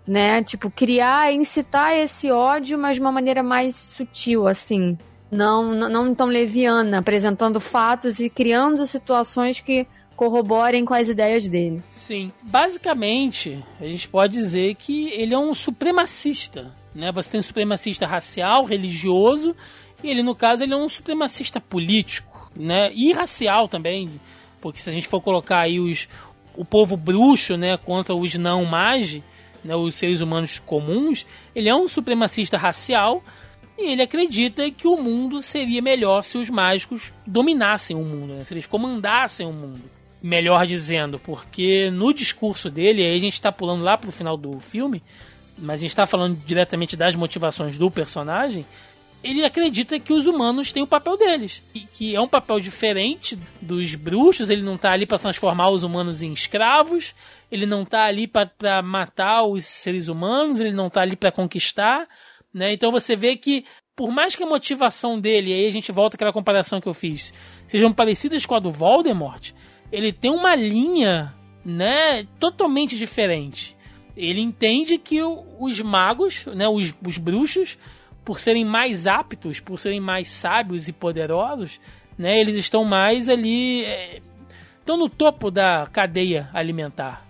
né? Tipo, criar, incitar esse ódio, mas de uma maneira mais sutil, assim. Não, não, tão leviana, apresentando fatos e criando situações que corroborem com as ideias dele. Sim. Basicamente, a gente pode dizer que ele é um supremacista. Né? Você tem um supremacista racial, religioso, e ele, no caso, ele é um supremacista político. Né? E racial também, porque se a gente for colocar aí os, o povo bruxo né, contra os não mage, né, os seres humanos comuns, ele é um supremacista racial E ele acredita que o mundo seria melhor se os mágicos dominassem o mundo, né? se eles comandassem o mundo. Melhor dizendo, porque no discurso dele, aí a gente está pulando lá pro final do filme, mas a gente está falando diretamente das motivações do personagem. Ele acredita que os humanos têm o papel deles, e que é um papel diferente dos bruxos. Ele não está ali para transformar os humanos em escravos, ele não está ali para matar os seres humanos, ele não está ali para conquistar né? Então você vê que, por mais que a motivação dele, aí a gente volta àquela comparação que eu fiz, sejam parecidas com a do Voldemort, ele tem uma linha né, totalmente diferente. Ele entende que os magos, né, os, os bruxos, por serem mais aptos, por serem mais sábios e poderosos, né, eles estão mais ali. É, estão no topo da cadeia alimentar.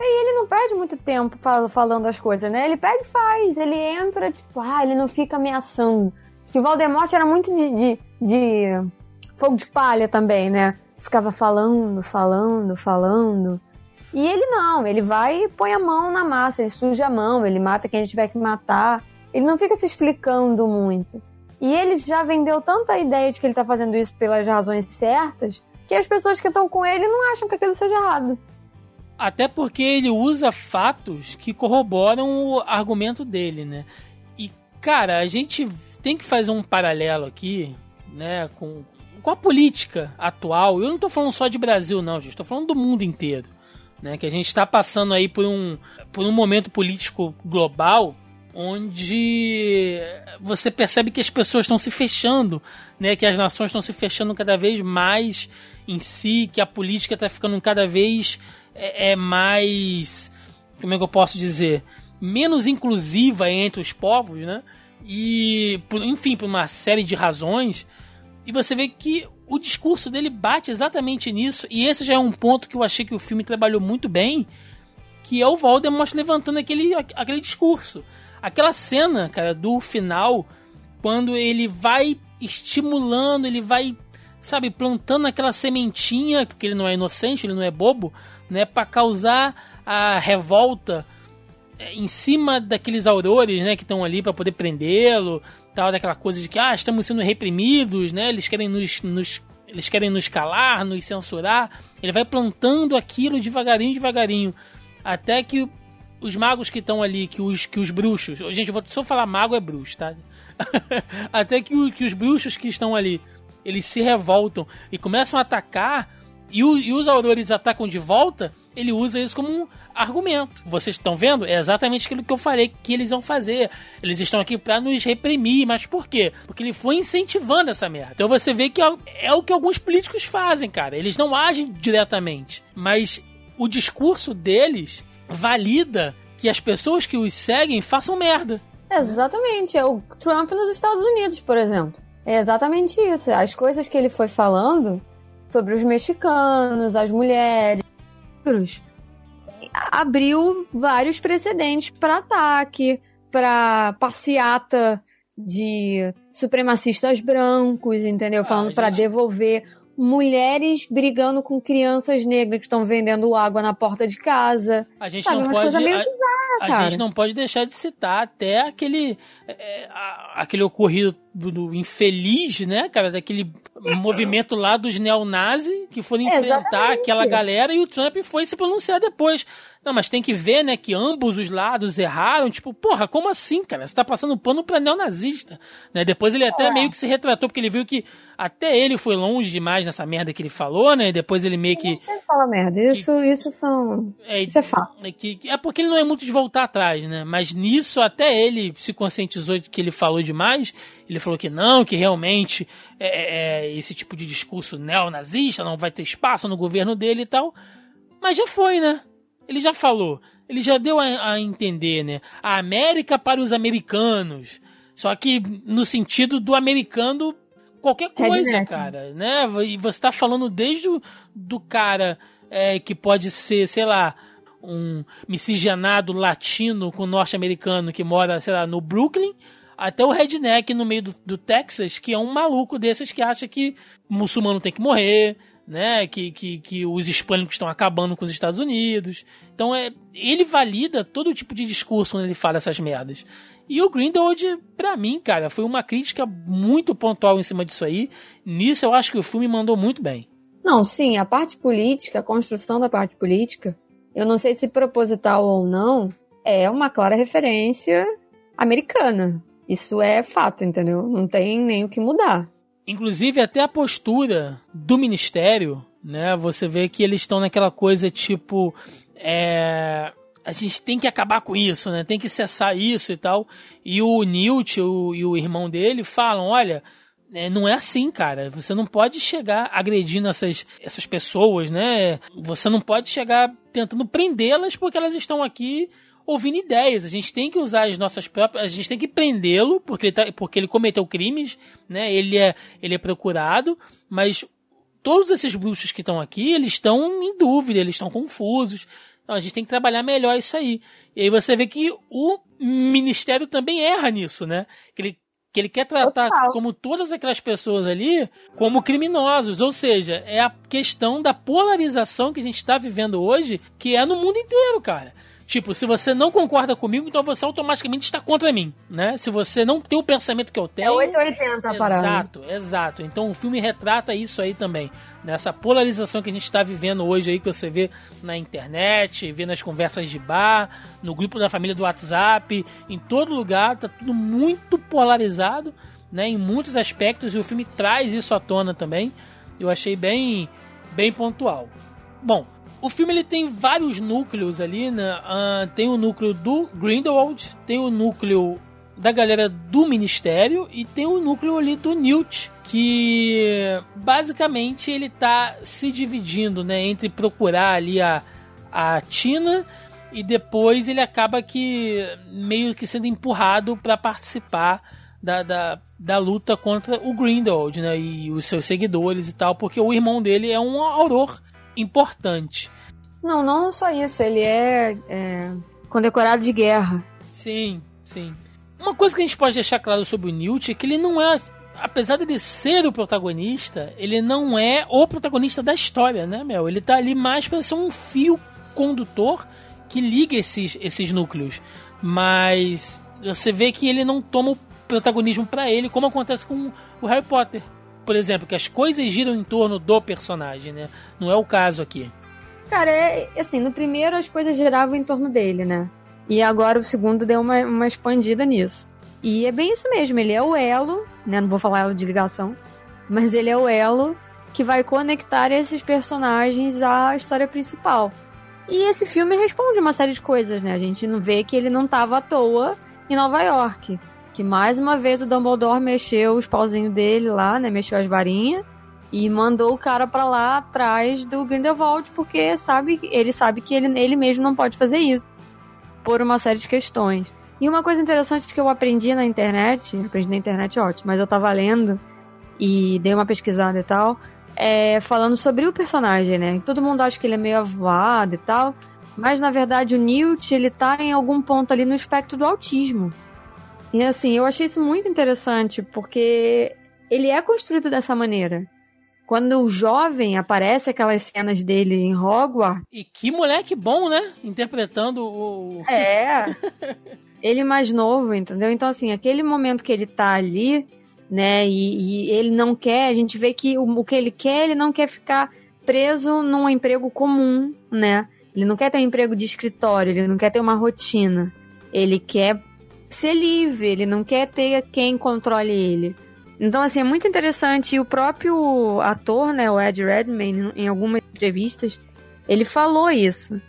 E ele não perde muito tempo falando as coisas, né? Ele pega e faz, ele entra, tipo, ah, ele não fica ameaçando. Que o Valdemort era muito de, de, de fogo de palha também, né? Ficava falando, falando, falando. E ele não, ele vai e põe a mão na massa, ele suja a mão, ele mata quem ele tiver que matar. Ele não fica se explicando muito. E ele já vendeu tanta ideia de que ele tá fazendo isso pelas razões certas, que as pessoas que estão com ele não acham que aquilo seja errado. Até porque ele usa fatos que corroboram o argumento dele, né? E, cara, a gente tem que fazer um paralelo aqui, né, com, com a política atual. Eu não tô falando só de Brasil, não, gente. Tô falando do mundo inteiro. Né, que a gente está passando aí por um, por um momento político global onde você percebe que as pessoas estão se fechando, né, que as nações estão se fechando cada vez mais em si, que a política está ficando cada vez é, é mais. Como é que eu posso dizer? Menos inclusiva entre os povos, né? E, enfim, por uma série de razões. E você vê que o discurso dele bate exatamente nisso. E esse já é um ponto que eu achei que o filme trabalhou muito bem. Que é o Voldemort levantando aquele, aquele discurso. Aquela cena, cara, do final, quando ele vai estimulando, ele vai, sabe, plantando aquela sementinha, porque ele não é inocente, ele não é bobo, né, para causar a revolta é, em cima daqueles aurores, né, que estão ali para poder prendê-lo, tal daquela coisa de que ah, estamos sendo reprimidos, né? Eles querem nos, nos eles querem nos calar, nos censurar. Ele vai plantando aquilo devagarinho, devagarinho, até que os magos que estão ali, que os que os bruxos, gente, eu vou só falar mago é bruxo, tá? (laughs) até que, que os bruxos que estão ali, eles se revoltam e começam a atacar e, o, e os aurores atacam de volta, ele usa isso como um argumento. Vocês estão vendo? É exatamente aquilo que eu falei que eles vão fazer. Eles estão aqui para nos reprimir, mas por quê? Porque ele foi incentivando essa merda. Então você vê que é, é o que alguns políticos fazem, cara. Eles não agem diretamente, mas o discurso deles valida que as pessoas que os seguem façam merda. Exatamente. É o Trump nos Estados Unidos, por exemplo. É exatamente isso. As coisas que ele foi falando sobre os mexicanos, as mulheres, abriu vários precedentes para ataque, para passeata de supremacistas brancos, entendeu? Ah, Falando para devolver mulheres brigando com crianças negras que estão vendendo água na porta de casa. A gente Sabe, não pode bizarra, a, gente não pode deixar de citar até aquele é, aquele ocorrido do, do, infeliz, né, cara, daquele movimento lá dos neonazis que foram enfrentar aquela galera e o Trump foi se pronunciar depois. Não, mas tem que ver, né, que ambos os lados erraram. Tipo, porra, como assim, cara? Você tá passando pano pra neonazista. Né? Depois ele até é. meio que se retratou, porque ele viu que até ele foi longe demais nessa merda que ele falou, né? Depois ele meio que. Você fala merda. Isso, que, isso são. É, isso é fato. É, que, é porque ele não é muito de voltar atrás, né? Mas nisso até ele se conscientizou de que ele falou demais. Ele falou que não, que realmente é, é, é esse tipo de discurso neonazista não vai ter espaço no governo dele e tal. Mas já foi, né? Ele já falou, ele já deu a, a entender, né? A América para os americanos. Só que no sentido do americano qualquer coisa, cara, né? E você tá falando desde o do cara é, que pode ser, sei lá, um miscigenado latino com norte-americano que mora, sei lá, no Brooklyn, até o redneck no meio do, do, Texas, que é um maluco desses que acha que muçulmano tem que morrer, né? Que, que, que os hispânicos estão acabando com os Estados Unidos. Então é, ele valida todo tipo de discurso quando ele fala essas merdas. E o Grindelwald, pra mim, cara, foi uma crítica muito pontual em cima disso aí. Nisso eu acho que o filme mandou muito bem. Não, sim, a parte política, a construção da parte política, eu não sei se proposital ou não, é uma clara referência americana. Isso é fato, entendeu? Não tem nem o que mudar. Inclusive, até a postura do ministério, né? Você vê que eles estão naquela coisa tipo. É, a gente tem que acabar com isso, né? Tem que cessar isso e tal. E o Newt o, e o irmão dele falam: olha, é, não é assim, cara. Você não pode chegar agredindo essas, essas pessoas, né? Você não pode chegar tentando prendê-las porque elas estão aqui ouvindo ideias. A gente tem que usar as nossas próprias. A gente tem que prendê-lo porque ele, tá, porque ele cometeu crimes, né? Ele é, ele é procurado, mas todos esses bruxos que estão aqui, eles estão em dúvida, eles estão confusos. Então a gente tem que trabalhar melhor isso aí. E aí você vê que o ministério também erra nisso, né? Que ele, que ele quer tratar Total. como todas aquelas pessoas ali como criminosos. Ou seja, é a questão da polarização que a gente está vivendo hoje, que é no mundo inteiro, cara. Tipo, se você não concorda comigo, então você automaticamente está contra mim, né? Se você não tem o pensamento que eu tenho... É 880 a parada. Exato, exato. Então o filme retrata isso aí também. Nessa polarização que a gente está vivendo hoje aí, que você vê na internet, vê nas conversas de bar, no grupo da família do WhatsApp, em todo lugar, tá tudo muito polarizado, né? Em muitos aspectos, e o filme traz isso à tona também. Eu achei bem, bem pontual. Bom, o filme ele tem vários núcleos ali, né? Uh, tem o núcleo do Grindelwald, tem o núcleo da galera do Ministério e tem o núcleo ali do Newt, que basicamente ele tá se dividindo, né, entre procurar ali a, a Tina e depois ele acaba que meio que sendo empurrado para participar da, da, da, luta contra o Grindelwald, né, e os seus seguidores e tal, porque o irmão dele é um auror importante. Não, não só isso, ele é, é condecorado de guerra. Sim, sim. Uma coisa que a gente pode deixar claro sobre o Newt é que ele não é, apesar de ser o protagonista, ele não é o protagonista da história, né, Mel? Ele tá ali mais para ser um fio condutor que liga esses, esses núcleos. Mas você vê que ele não toma o protagonismo para ele, como acontece com o Harry Potter por exemplo, que as coisas giram em torno do personagem, né? Não é o caso aqui. Cara, é assim, no primeiro as coisas giravam em torno dele, né? E agora o segundo deu uma, uma expandida nisso. E é bem isso mesmo, ele é o elo, né? Não vou falar elo de ligação, mas ele é o elo que vai conectar esses personagens à história principal. E esse filme responde uma série de coisas, né? A gente não vê que ele não estava à toa em Nova York que mais uma vez o Dumbledore mexeu os pauzinhos dele lá, né? Mexeu as varinhas e mandou o cara para lá atrás do Grindelwald porque sabe, ele sabe que ele, ele mesmo não pode fazer isso por uma série de questões. E uma coisa interessante que eu aprendi na internet, aprendi na internet ótimo, mas eu tava lendo e dei uma pesquisada e tal, é, falando sobre o personagem, né? Todo mundo acha que ele é meio avoado e tal, mas na verdade o Newt, ele tá em algum ponto ali no espectro do autismo. E assim, eu achei isso muito interessante, porque ele é construído dessa maneira. Quando o jovem aparece aquelas cenas dele em Hogwarts. E que moleque bom, né? Interpretando o. É. (laughs) ele mais novo, entendeu? Então, assim, aquele momento que ele tá ali, né? E, e ele não quer, a gente vê que o, o que ele quer, ele não quer ficar preso num emprego comum, né? Ele não quer ter um emprego de escritório, ele não quer ter uma rotina. Ele quer ser livre, ele não quer ter quem controle ele. Então, assim, é muito interessante. E o próprio ator, né, o Ed Redmayne, em algumas entrevistas, ele falou isso.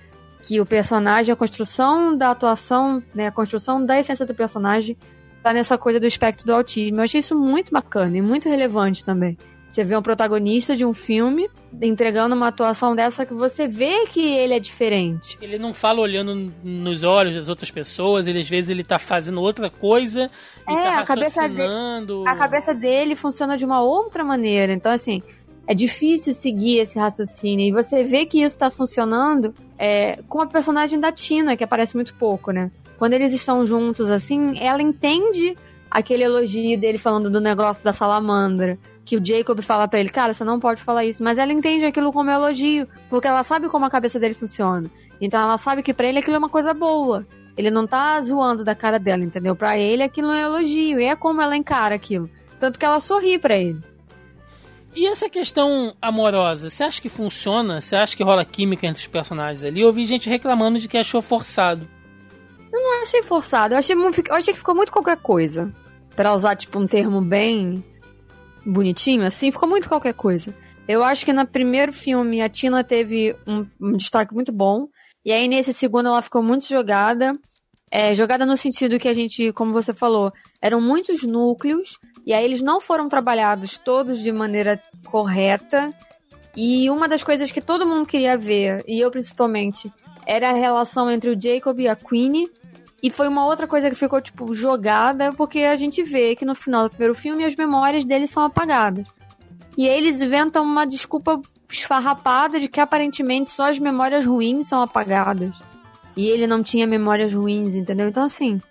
Que o personagem, a construção da atuação, né, a construção da essência do personagem tá nessa coisa do espectro do autismo. Eu achei isso muito bacana e muito relevante também. Você vê um protagonista de um filme entregando uma atuação dessa que você vê que ele é diferente. Ele não fala olhando nos olhos das outras pessoas, ele às vezes ele tá fazendo outra coisa e é, tá a cabeça, a cabeça dele funciona de uma outra maneira. Então, assim, é difícil seguir esse raciocínio. E você vê que isso tá funcionando é, com a personagem da Tina, que aparece muito pouco, né? Quando eles estão juntos, assim, ela entende aquele elogio dele falando do negócio da salamandra que o Jacob fala para ele, cara, você não pode falar isso, mas ela entende aquilo como elogio, porque ela sabe como a cabeça dele funciona. Então ela sabe que para ele aquilo é uma coisa boa. Ele não tá zoando da cara dela, entendeu? Para ele aquilo é um elogio, e é como ela encara aquilo. Tanto que ela sorri para ele. E essa questão amorosa, você acha que funciona? Você acha que rola química entre os personagens ali? Eu ouvi gente reclamando de que achou forçado. Eu não achei forçado, eu achei, eu achei que ficou muito qualquer coisa. Pra usar, tipo, um termo bem bonitinho, assim, ficou muito qualquer coisa. Eu acho que no primeiro filme a Tina teve um, um destaque muito bom. E aí nesse segundo ela ficou muito jogada. É, jogada no sentido que a gente, como você falou, eram muitos núcleos, e aí eles não foram trabalhados todos de maneira correta. E uma das coisas que todo mundo queria ver, e eu principalmente, era a relação entre o Jacob e a Queenie. E foi uma outra coisa que ficou, tipo, jogada, porque a gente vê que no final do primeiro filme as memórias deles são apagadas. E eles inventam uma desculpa esfarrapada de que aparentemente só as memórias ruins são apagadas. E ele não tinha memórias ruins, entendeu? Então, assim.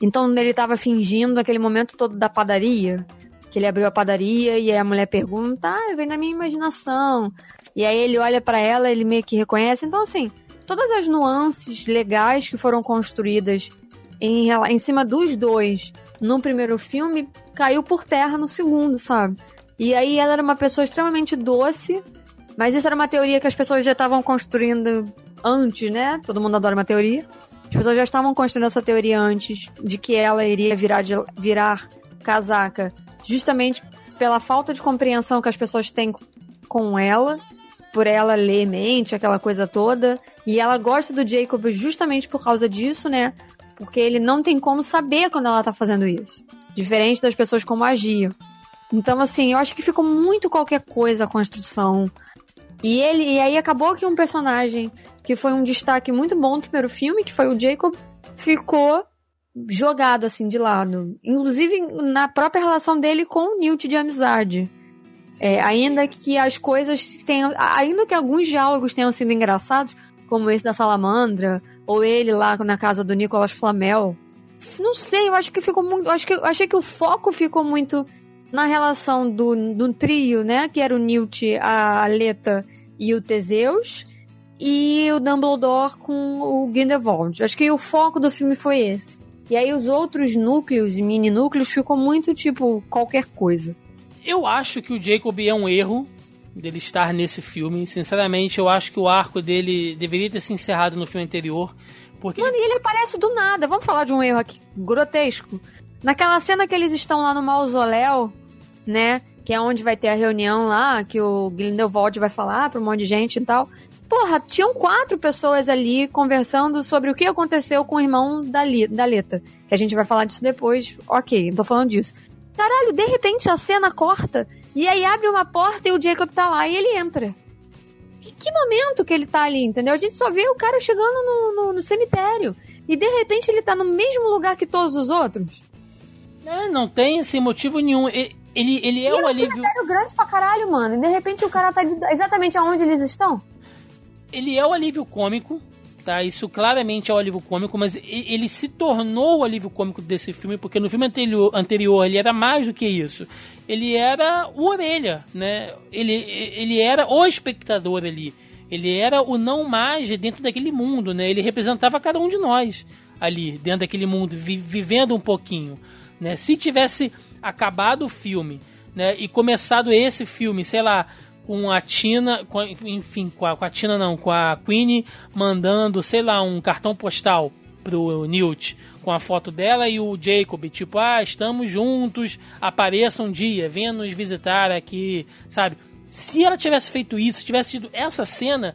Então ele tava fingindo aquele momento todo da padaria. Que ele abriu a padaria e aí a mulher pergunta: Ah, vem na minha imaginação. E aí ele olha para ela, ele meio que reconhece. Então, assim, todas as nuances legais que foram construídas em, em cima dos dois no primeiro filme caiu por terra no segundo, sabe? E aí ela era uma pessoa extremamente doce, mas isso era uma teoria que as pessoas já estavam construindo antes, né? Todo mundo adora uma teoria. As pessoas já estavam construindo essa teoria antes de que ela iria virar, de, virar casaca, justamente pela falta de compreensão que as pessoas têm com ela, por ela ler mente, aquela coisa toda. E ela gosta do Jacob justamente por causa disso, né? Porque ele não tem como saber quando ela tá fazendo isso. Diferente das pessoas como agiam. Então, assim, eu acho que ficou muito qualquer coisa a construção. E ele e aí acabou que um personagem que foi um destaque muito bom no primeiro filme, que foi o Jacob, ficou jogado assim de lado. Inclusive na própria relação dele com o Newt de amizade. É, ainda que as coisas tenham. Ainda que alguns diálogos tenham sido engraçados, como esse da salamandra, ou ele lá na casa do Nicolas Flamel. Não sei, eu acho que ficou muito. Acho que, eu achei que o foco ficou muito na relação do, do trio, né? Que era o Newt, a Aleta e o Teseus e o Dumbledore com o Grindelwald. Acho que o foco do filme foi esse. E aí os outros núcleos, mini núcleos, ficou muito tipo qualquer coisa. Eu acho que o Jacob é um erro dele estar nesse filme. Sinceramente, eu acho que o arco dele deveria ter se encerrado no filme anterior. Porque Mano, e ele aparece do nada. Vamos falar de um erro aqui grotesco. Naquela cena que eles estão lá no mausoléu, né? Que é onde vai ter a reunião lá, que o Grindelwald vai falar pra um monte de gente e tal. Porra, tinham quatro pessoas ali conversando sobre o que aconteceu com o irmão da, Li, da Leta. Que a gente vai falar disso depois. Ok, não tô falando disso. Caralho, de repente a cena corta e aí abre uma porta e o Jacob tá lá e ele entra. Que, que momento que ele tá ali, entendeu? A gente só vê o cara chegando no, no, no cemitério. E de repente ele tá no mesmo lugar que todos os outros. É, não tem esse motivo nenhum. Ele, ele, ele é e o alívio. É um cemitério grande pra caralho, mano. E de repente o cara tá exatamente aonde eles estão ele é o alívio cômico, tá? Isso claramente é o alívio cômico, mas ele se tornou o alívio cômico desse filme, porque no filme anterior, anterior ele era mais do que isso. Ele era o orelha, né? Ele, ele era o espectador ali. Ele era o não mais dentro daquele mundo, né? Ele representava cada um de nós ali, dentro daquele mundo, vi, vivendo um pouquinho, né? Se tivesse acabado o filme, né? E começado esse filme, sei lá, com a Tina, com, enfim, com a, com a Tina não, com a Queenie mandando, sei lá, um cartão postal pro Newt com a foto dela e o Jacob, tipo, ah, estamos juntos, apareça um dia, venha nos visitar aqui, sabe? Se ela tivesse feito isso, tivesse tido essa cena,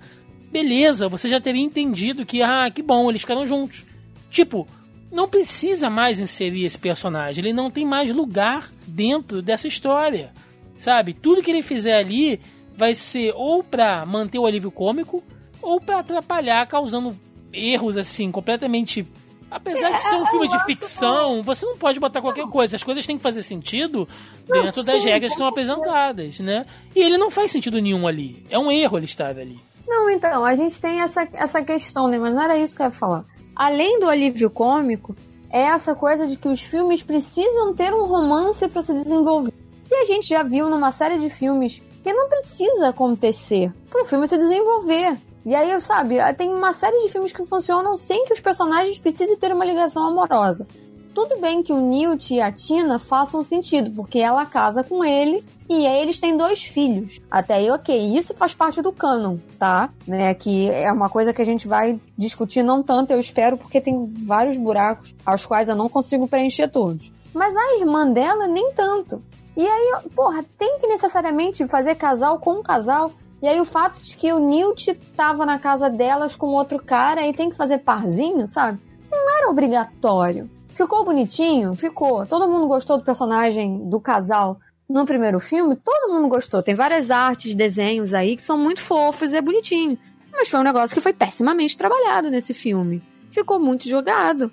beleza, você já teria entendido que, ah, que bom, eles ficaram juntos. Tipo, não precisa mais inserir esse personagem, ele não tem mais lugar dentro dessa história, sabe? Tudo que ele fizer ali vai ser ou para manter o alívio cômico ou para atrapalhar, causando erros assim completamente Apesar de ser um é, filme de ficção, você não pode botar qualquer coisa. As coisas têm que fazer sentido dentro não, das regras que são apresentadas, né? E ele não faz sentido nenhum ali. É um erro ele estar ali. Não, então, a gente tem essa, essa questão, né? Mas não era isso que eu ia falar. Além do alívio cômico, é essa coisa de que os filmes precisam ter um romance para se desenvolver. E a gente já viu numa série de filmes que não precisa acontecer para o filme se desenvolver. E aí, sabe, tem uma série de filmes que funcionam sem que os personagens precisem ter uma ligação amorosa. Tudo bem que o Newt e a Tina façam sentido, porque ela casa com ele e aí eles têm dois filhos. Até aí, ok, isso faz parte do canon, tá? Né, que é uma coisa que a gente vai discutir não tanto, eu espero, porque tem vários buracos aos quais eu não consigo preencher todos. Mas a irmã dela, nem tanto. E aí, porra, tem que necessariamente fazer casal com casal. E aí o fato de que o Newt tava na casa delas com outro cara e tem que fazer parzinho, sabe? Não era obrigatório. Ficou bonitinho? Ficou. Todo mundo gostou do personagem do casal no primeiro filme? Todo mundo gostou. Tem várias artes, desenhos aí que são muito fofos e é bonitinho. Mas foi um negócio que foi pessimamente trabalhado nesse filme. Ficou muito jogado.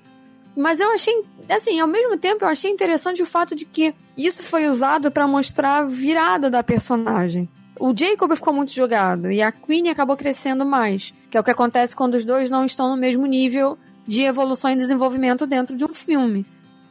Mas eu achei, assim, ao mesmo tempo eu achei interessante o fato de que isso foi usado para mostrar a virada da personagem o Jacob ficou muito jogado e a Queen acabou crescendo mais, que é o que acontece quando os dois não estão no mesmo nível de evolução e desenvolvimento dentro de um filme,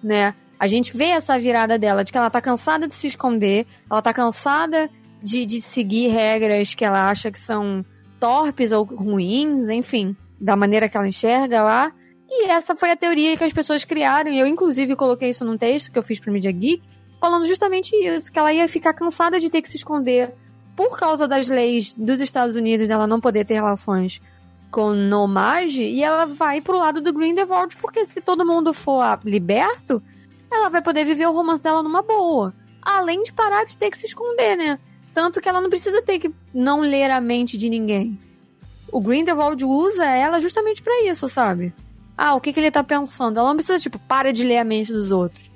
né? A gente vê essa virada dela, de que ela tá cansada de se esconder, ela tá cansada de, de seguir regras que ela acha que são torpes ou ruins, enfim, da maneira que ela enxerga lá. E essa foi a teoria que as pessoas criaram, e eu inclusive coloquei isso num texto que eu fiz pro Media Geek, falando justamente isso, que ela ia ficar cansada de ter que se esconder, por causa das leis dos Estados Unidos dela não poder ter relações com Nomage, e ela vai pro lado do Grindelwald, porque se todo mundo for liberto, ela vai poder viver o romance dela numa boa. Além de parar de ter que se esconder, né? Tanto que ela não precisa ter que não ler a mente de ninguém. O Grindelwald usa ela justamente para isso, sabe? Ah, o que, que ele tá pensando? Ela não precisa, tipo, para de ler a mente dos outros.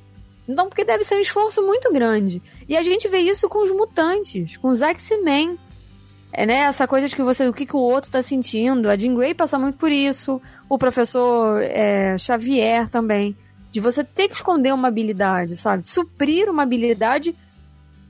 Então, porque deve ser um esforço muito grande. E a gente vê isso com os mutantes, com os X-Men. É, né, essa coisa de que você, o que, que o outro tá sentindo. A Jean Grey passa muito por isso. O professor é, Xavier também. De você ter que esconder uma habilidade, sabe? Suprir uma habilidade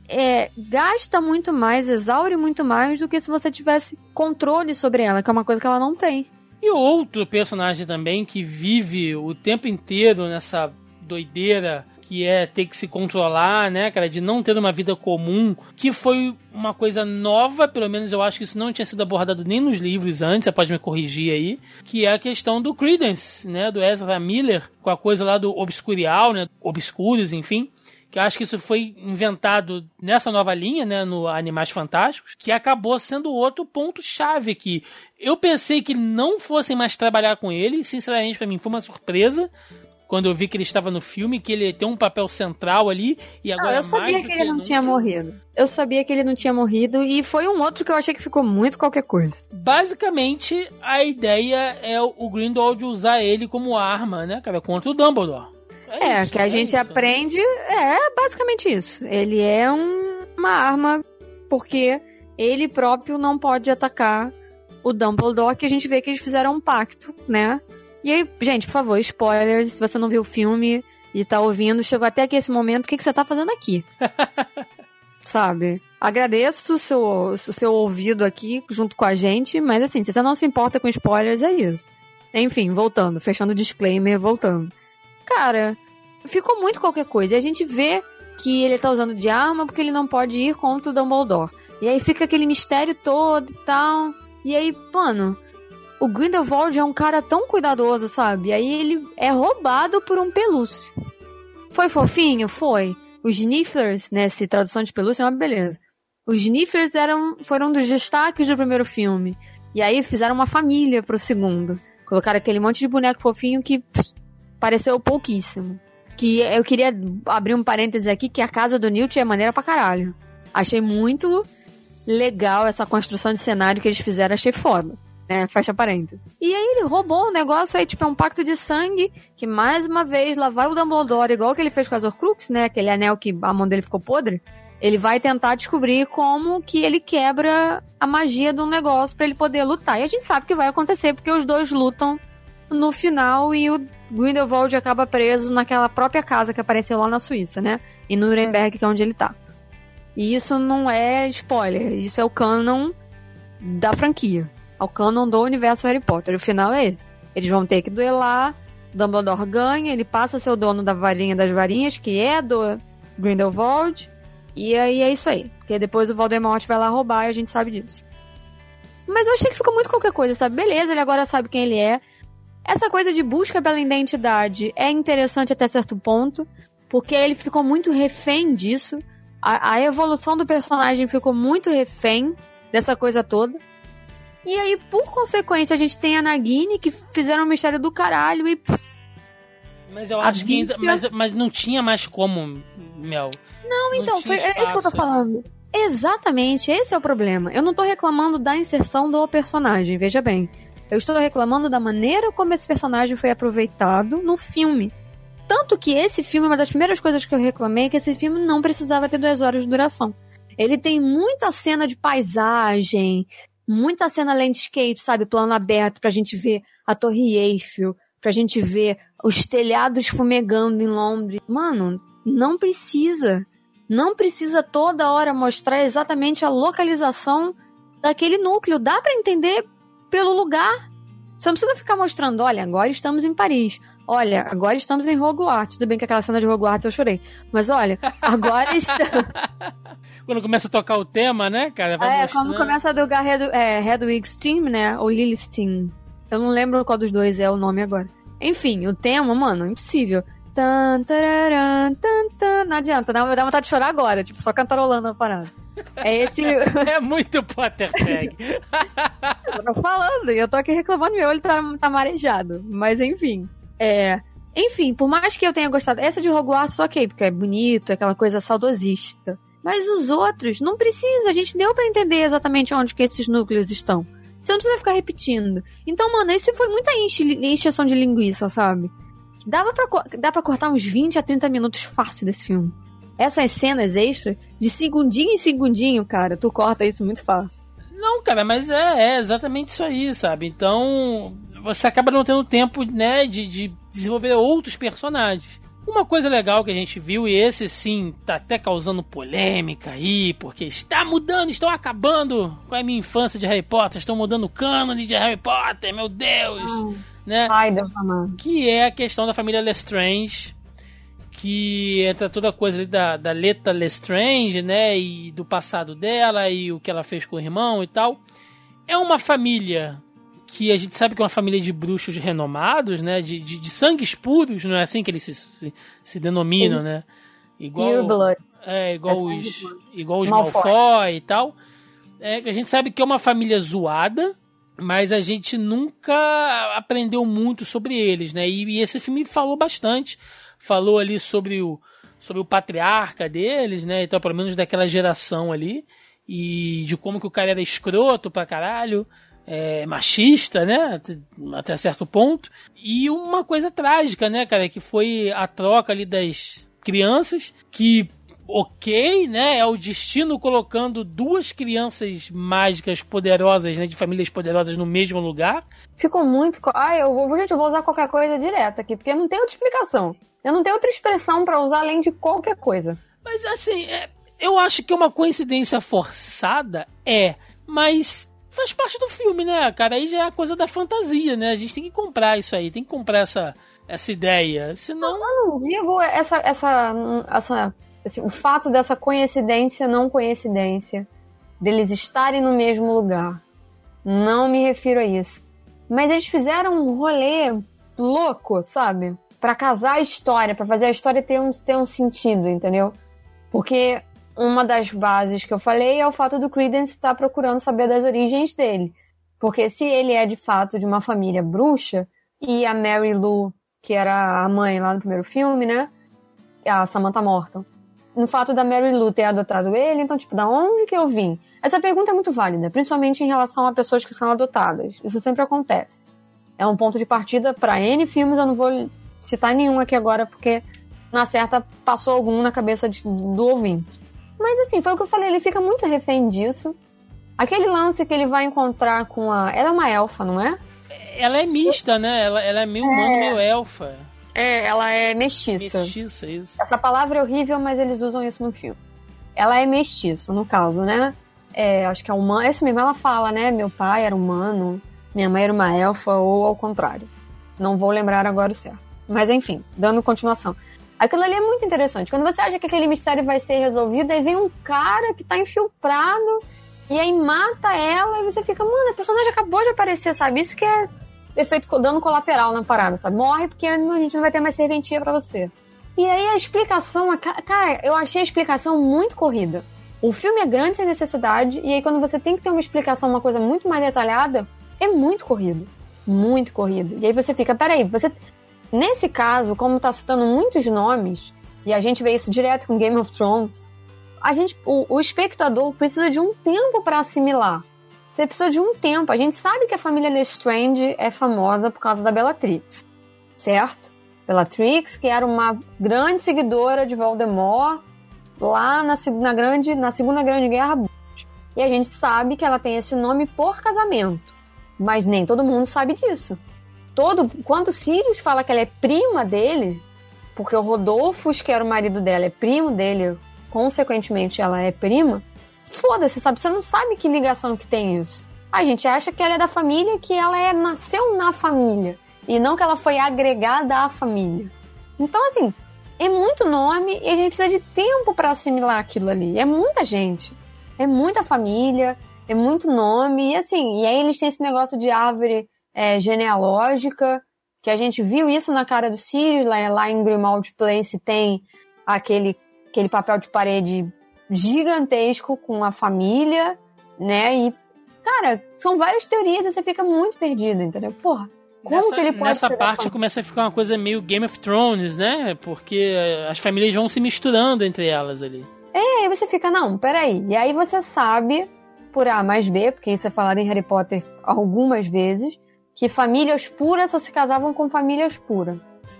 é, gasta muito mais, exaure muito mais do que se você tivesse controle sobre ela, que é uma coisa que ela não tem. E outro personagem também que vive o tempo inteiro nessa doideira que é ter que se controlar, né, cara, de não ter uma vida comum, que foi uma coisa nova, pelo menos eu acho que isso não tinha sido abordado nem nos livros antes, você pode me corrigir aí, que é a questão do Credence, né, do Ezra Miller, com a coisa lá do Obscurial, né, Obscuros, enfim, que eu acho que isso foi inventado nessa nova linha, né, no Animais Fantásticos, que acabou sendo outro ponto-chave aqui. Eu pensei que não fossem mais trabalhar com ele, sinceramente para mim foi uma surpresa, quando eu vi que ele estava no filme, que ele tem um papel central ali e agora não, eu sabia que ele não tinha morrido. Eu sabia que ele não tinha morrido e foi um outro que eu achei que ficou muito qualquer coisa. Basicamente, a ideia é o Grindelwald usar ele como arma, né, cara, contra o Dumbledore. É, é isso, que a é gente isso. aprende, é basicamente isso. Ele é um, uma arma porque ele próprio não pode atacar o Dumbledore, que a gente vê que eles fizeram um pacto, né? E aí, gente, por favor, spoilers, se você não viu o filme e tá ouvindo, chegou até aqui esse momento, o que, que você tá fazendo aqui? (laughs) Sabe? Agradeço o seu, o seu ouvido aqui junto com a gente, mas assim, se você não se importa com spoilers, é isso. Enfim, voltando, fechando o disclaimer, voltando. Cara, ficou muito qualquer coisa. E a gente vê que ele tá usando de arma porque ele não pode ir contra o Dumbledore. E aí fica aquele mistério todo e tal. E aí, mano, o Grindelwald é um cara tão cuidadoso, sabe? Aí ele é roubado por um pelúcio. Foi fofinho? Foi. Os Snifflers, né? Se tradução de pelúcia é uma beleza. Os Snifflers eram, foram um dos destaques do primeiro filme. E aí fizeram uma família pro segundo. Colocaram aquele monte de boneco fofinho que pss, pareceu pouquíssimo. Que eu queria abrir um parênteses aqui que a casa do Newt é maneira pra caralho. Achei muito legal essa construção de cenário que eles fizeram, achei foda né? Fecha parênteses. E aí ele roubou o negócio aí, tipo, é um pacto de sangue, que mais uma vez lá vai o Dumbledore, igual que ele fez com as Horcrux, né? Aquele anel que a mão dele ficou podre. Ele vai tentar descobrir como que ele quebra a magia um negócio para ele poder lutar. E a gente sabe que vai acontecer, porque os dois lutam no final e o Grindelwald acaba preso naquela própria casa que apareceu lá na Suíça, né? Em Nuremberg, que é onde ele tá. E isso não é spoiler, isso é o canon da franquia ao canon do universo Harry Potter. O final é esse. Eles vão ter que duelar, Dumbledore ganha, ele passa a ser o dono da varinha das varinhas, que é do Grindelwald, E aí é isso aí. Porque depois o Voldemort vai lá roubar e a gente sabe disso. Mas eu achei que ficou muito qualquer coisa, sabe? Beleza, ele agora sabe quem ele é. Essa coisa de busca pela identidade é interessante até certo ponto, porque ele ficou muito refém disso. A, a evolução do personagem ficou muito refém dessa coisa toda. E aí, por consequência, a gente tem a Nagini, que fizeram um mistério do caralho e. Pss, Mas eu acho que ainda. Mas, mas não tinha mais como, Mel. Não, então, tinha foi, é isso que eu tô falando. Exatamente, esse é o problema. Eu não tô reclamando da inserção do personagem, veja bem. Eu estou reclamando da maneira como esse personagem foi aproveitado no filme. Tanto que esse filme, uma das primeiras coisas que eu reclamei, é que esse filme não precisava ter duas horas de duração. Ele tem muita cena de paisagem, muita cena landscape, sabe? Plano aberto pra gente ver a Torre Eiffel, pra gente ver os telhados fumegando em Londres. Mano, não precisa. Não precisa toda hora mostrar exatamente a localização daquele núcleo. Dá pra entender pelo lugar. Você não precisa ficar mostrando, olha, agora estamos em Paris. Olha, agora estamos em Hogwarts. Tudo bem que aquela cena de Hogwarts eu chorei. Mas olha, agora (laughs) estamos. Quando começa a tocar o tema, né, cara? Vai É, mostrando. quando começa a jogar Red, é, Hedwig's Team, né? Ou Lily's Team. Eu não lembro qual dos dois é o nome agora. Enfim, o tema, mano, impossível. Tan, tararam, tan, tan. Não adianta, dá, dá vontade de chorar agora, tipo, só cantarolando a parada. É esse. (laughs) É muito Potterhead. (laughs) eu tô falando, e eu tô aqui reclamando, meu olho tá, tá marejado. Mas enfim. É. Enfim, por mais que eu tenha gostado. Essa de Hogwarts, ok, porque é bonito, é aquela coisa saudosista. Mas os outros, não precisa. A gente deu pra entender exatamente onde que esses núcleos estão. Você não precisa ficar repetindo. Então, mano, isso foi muita enche- encheção de linguiça, sabe? Dava pra, dá pra cortar uns 20 a 30 minutos fácil desse filme. Essas cenas extras, de segundinho em segundinho, cara, tu corta isso muito fácil. Não, cara, mas é, é exatamente isso aí, sabe? Então, você acaba não tendo tempo, né, de, de desenvolver outros personagens. Uma coisa legal que a gente viu, e esse sim tá até causando polêmica aí, porque está mudando, estão acabando com a minha infância de Harry Potter, estão mudando o cânone de Harry Potter, meu Deus, né? Ai, Deus amado. que é a questão da família Lestrange, que entra toda a coisa ali da, da Leta Lestrange, né, e do passado dela e o que ela fez com o irmão e tal. É uma família que a gente sabe que é uma família de bruxos renomados, né, de, de, de sangues puros, não é assim que eles se, se, se denominam, né? Igual, Blood. é, igual É os, igual os Malfoy. Malfoy e tal. É, a gente sabe que é uma família zoada, mas a gente nunca aprendeu muito sobre eles, né? E, e esse filme falou bastante. Falou ali sobre o, sobre o patriarca deles, né? Então, pelo menos daquela geração ali. E de como que o cara era escroto pra caralho. É, machista, né? Até- certo ponto. E uma coisa trágica, né, cara? Que foi a troca ali das crianças. Que ok, né? É o destino colocando duas crianças mágicas poderosas, né? De famílias poderosas no mesmo lugar. Ficou muito. Ai, eu vou, gente, eu vou usar qualquer coisa direto aqui, porque não tem outra explicação. Eu não tenho outra expressão pra usar além de qualquer coisa. Mas assim, é, eu acho que é uma coincidência forçada, é, mas faz parte do filme, né, cara? Aí já é a coisa da fantasia, né? A gente tem que comprar isso aí, tem que comprar essa, essa ideia. Senão. Eu não digo essa, essa, essa, esse- o fato dessa coincidência, não coincidência, deles estarem no mesmo lugar. Não me refiro a isso. Mas eles fizeram um rolê louco, sabe? Pra casar a história, pra fazer a história ter um, ter um sentido, entendeu? Porque uma das bases que eu falei é o fato do Credence estar procurando saber das origens dele. Porque se ele é de fato de uma família bruxa, e a Mary Lou, que era a mãe lá no primeiro filme, né? A Samantha Morton. No fato da Mary Lou ter adotado ele, então, tipo, da onde que eu vim? Essa pergunta é muito válida, principalmente em relação a pessoas que são adotadas. Isso sempre acontece. É um ponto de partida para N filmes, eu não vou citar nenhum aqui agora, porque na certa passou algum na cabeça de- do ouvinte. Mas assim, foi o que eu falei, ele fica muito refém disso. Aquele lance que ele vai encontrar com a. Ela é uma elfa, não é? Ela é mista, né? Ela, ela é meio humano, meio elfa. É, ela é mestiça. Mestiça, isso. Essa palavra é horrível, mas eles usam isso no filme. Ela é mestiça, no caso, né? É, acho que é humano. É isso mesmo, ela fala, né? Meu pai era humano, minha mãe era uma elfa, ou ao contrário. Não vou lembrar agora o certo. Mas enfim, dando continuação. Aquilo ali é muito interessante. Quando você acha que aquele mistério vai ser resolvido, aí vem um cara que tá infiltrado e aí mata ela e você fica, mano, a personagem acabou de aparecer, sabe? Isso que é efeito dano colateral na parada, sabe? Morre porque a gente não vai ter mais serventia para você. E aí a explicação, cara, eu achei a explicação muito corrida. O filme é grande sem necessidade, e aí quando você tem que ter uma explicação, uma coisa muito mais detalhada, é muito corrido. Muito corrido. E aí você fica, peraí, você. Nesse caso, como tá citando muitos nomes, e a gente vê isso direto com Game of Thrones, a gente, o, o espectador precisa de um tempo para assimilar. Você precisa de um tempo. A gente sabe que a família Lestrange é famosa por causa da Bellatrix, certo? Bellatrix, que era uma grande seguidora de Voldemort lá na, na, grande, na Segunda Grande Guerra. E a gente sabe que ela tem esse nome por casamento. Mas nem todo mundo sabe disso. Todo, quando Sirius fala que ela é prima dele, porque o Rodolfo, que era o marido dela, é primo dele, consequentemente ela é prima, foda-se, sabe? Você não sabe que ligação que tem isso. A gente acha que ela é da família, que ela é nasceu na família e não que ela foi agregada à família. Então, assim, é muito nome e a gente precisa de tempo para assimilar aquilo ali. É muita gente, é muita família, é muito nome e assim. E aí eles têm esse negócio de árvore é, genealógica que a gente viu isso na cara do Sirius lá, lá em Grimald Place tem aquele aquele papel de parede gigantesco com a família, né? E cara, são várias teorias e você fica muito perdido, entendeu? Porra, como nessa, que ele pode Nessa parte começa a ficar uma coisa meio Game of Thrones, né? Porque as famílias vão se misturando entre elas ali. É, aí você fica, não, peraí. E aí você sabe, por A mais B, porque isso é falado em Harry Potter algumas vezes, que famílias puras só se casavam com famílias puras.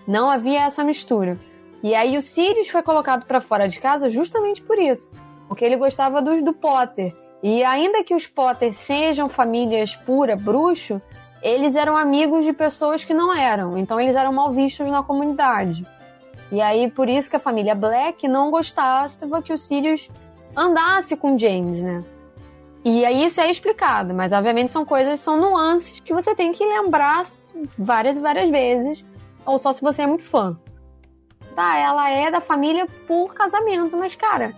Não havia essa mistura. E aí o Sirius foi colocado para fora de casa justamente por isso. Porque ele gostava do, do Potter. E ainda que os Potter sejam famílias pura, bruxo, eles eram amigos de pessoas que não eram, então eles eram mal vistos na comunidade. E aí, por isso que a família Black não gostasse que o Sirius andasse com James, né? E aí isso é explicado, mas obviamente são coisas, são nuances que você tem que lembrar várias e várias vezes, ou só se você é muito fã. Tá, ela é da família por casamento, mas cara,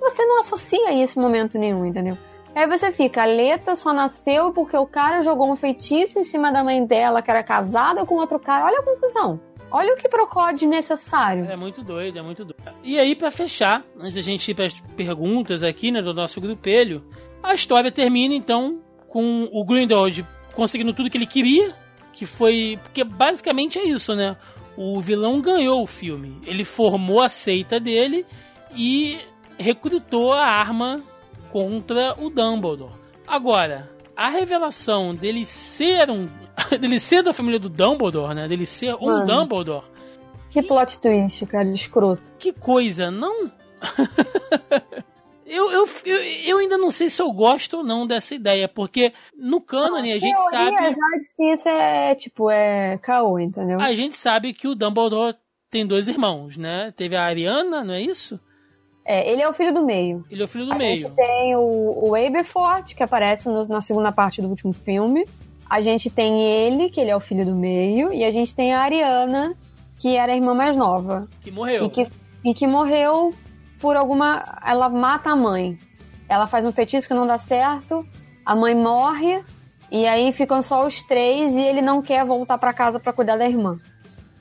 você não associa isso em momento nenhum, entendeu? Aí você fica, a Leta só nasceu porque o cara jogou um feitiço em cima da mãe dela, que era casada com outro cara. Olha a confusão. Olha o que procode necessário. É muito doido, é muito doido. E aí, para fechar, antes da gente ir para as perguntas aqui, né, do nosso grupelho, a história termina então com o Grindelwald conseguindo tudo que ele queria, que foi. Porque basicamente é isso, né? O vilão ganhou o filme. Ele formou a seita dele e recrutou a arma contra o Dumbledore. Agora, a revelação dele ser um. (laughs) dele ser da família do Dumbledore, né? Dele ser um Dumbledore. Que plot twist, cara, escroto. Que coisa, não? (laughs) eu, eu, eu, ainda não sei se eu gosto ou não dessa ideia, porque no cânone a gente sabe. É verdade que isso é, tipo, é caô, entendeu? A gente sabe que o Dumbledore tem dois irmãos, né? Teve a Ariana, não é isso? É, ele é o filho do meio. Ele é o filho do a meio. A gente tem o, o Aberforth, que aparece no, na segunda parte do último filme. A gente tem ele, que ele é o filho do meio. E a gente tem a Ariana, que era a irmã mais nova. Que morreu. E que, e que morreu por alguma. Ela mata a mãe. Ela faz um feitiço que não dá certo. A mãe morre. E aí ficam só os três e ele não quer voltar para casa para cuidar da irmã.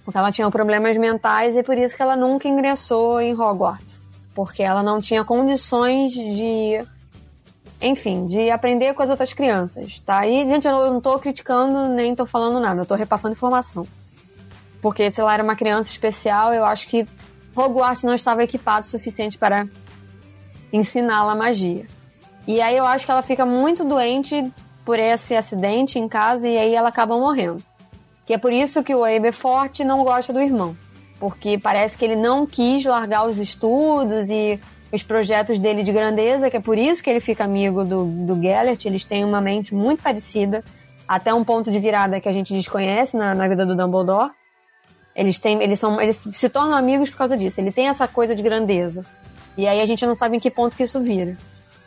Porque ela tinha problemas mentais e por isso que ela nunca ingressou em Hogwarts porque ela não tinha condições de enfim, de aprender com as outras crianças, tá? E, gente, eu não tô criticando nem tô falando nada, eu tô repassando informação. Porque se ela era uma criança especial, eu acho que Hogwarts não estava equipado o suficiente para ensiná-la magia. E aí eu acho que ela fica muito doente por esse acidente em casa e aí ela acaba morrendo. Que é por isso que o Aberforth não gosta do irmão porque parece que ele não quis largar os estudos e os projetos dele de grandeza, que é por isso que ele fica amigo do, do Gellert. Eles têm uma mente muito parecida, até um ponto de virada que a gente desconhece na, na vida do Dumbledore. Eles, têm, eles, são, eles se tornam amigos por causa disso. Ele tem essa coisa de grandeza. E aí a gente não sabe em que ponto que isso vira.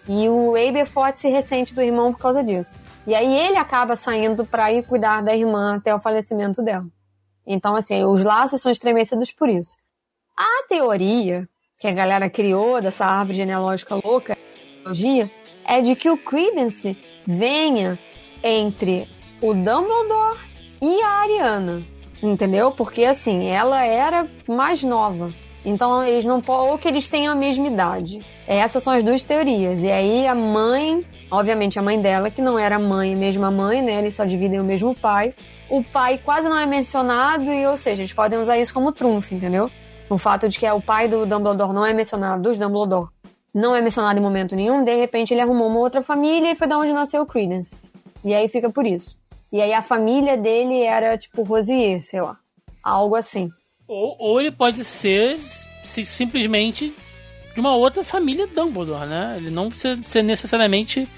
E o Aberforth se ressente do irmão por causa disso. E aí ele acaba saindo para ir cuidar da irmã até o falecimento dela. Então, assim, os laços são estremecidos por isso. A teoria que a galera criou dessa árvore genealógica louca, é de que o Credence venha entre o Dumbledore e a Ariana, entendeu? Porque assim, ela era mais nova. Então eles não ou que eles tenham a mesma idade. Essas são as duas teorias. E aí a mãe, obviamente a mãe dela, que não era mãe, mesma mãe, né? Eles só dividem o mesmo pai. O pai quase não é mencionado, e ou seja, eles podem usar isso como trunfo, entendeu? O fato de que é o pai do Dumbledore não é mencionado, dos Dumbledore, não é mencionado em momento nenhum, de repente ele arrumou uma outra família e foi da onde nasceu o Credence. E aí fica por isso. E aí a família dele era tipo Rosier, sei lá. Algo assim. Ou, ou ele pode ser se, simplesmente de uma outra família Dumbledore, né? Ele não precisa ser necessariamente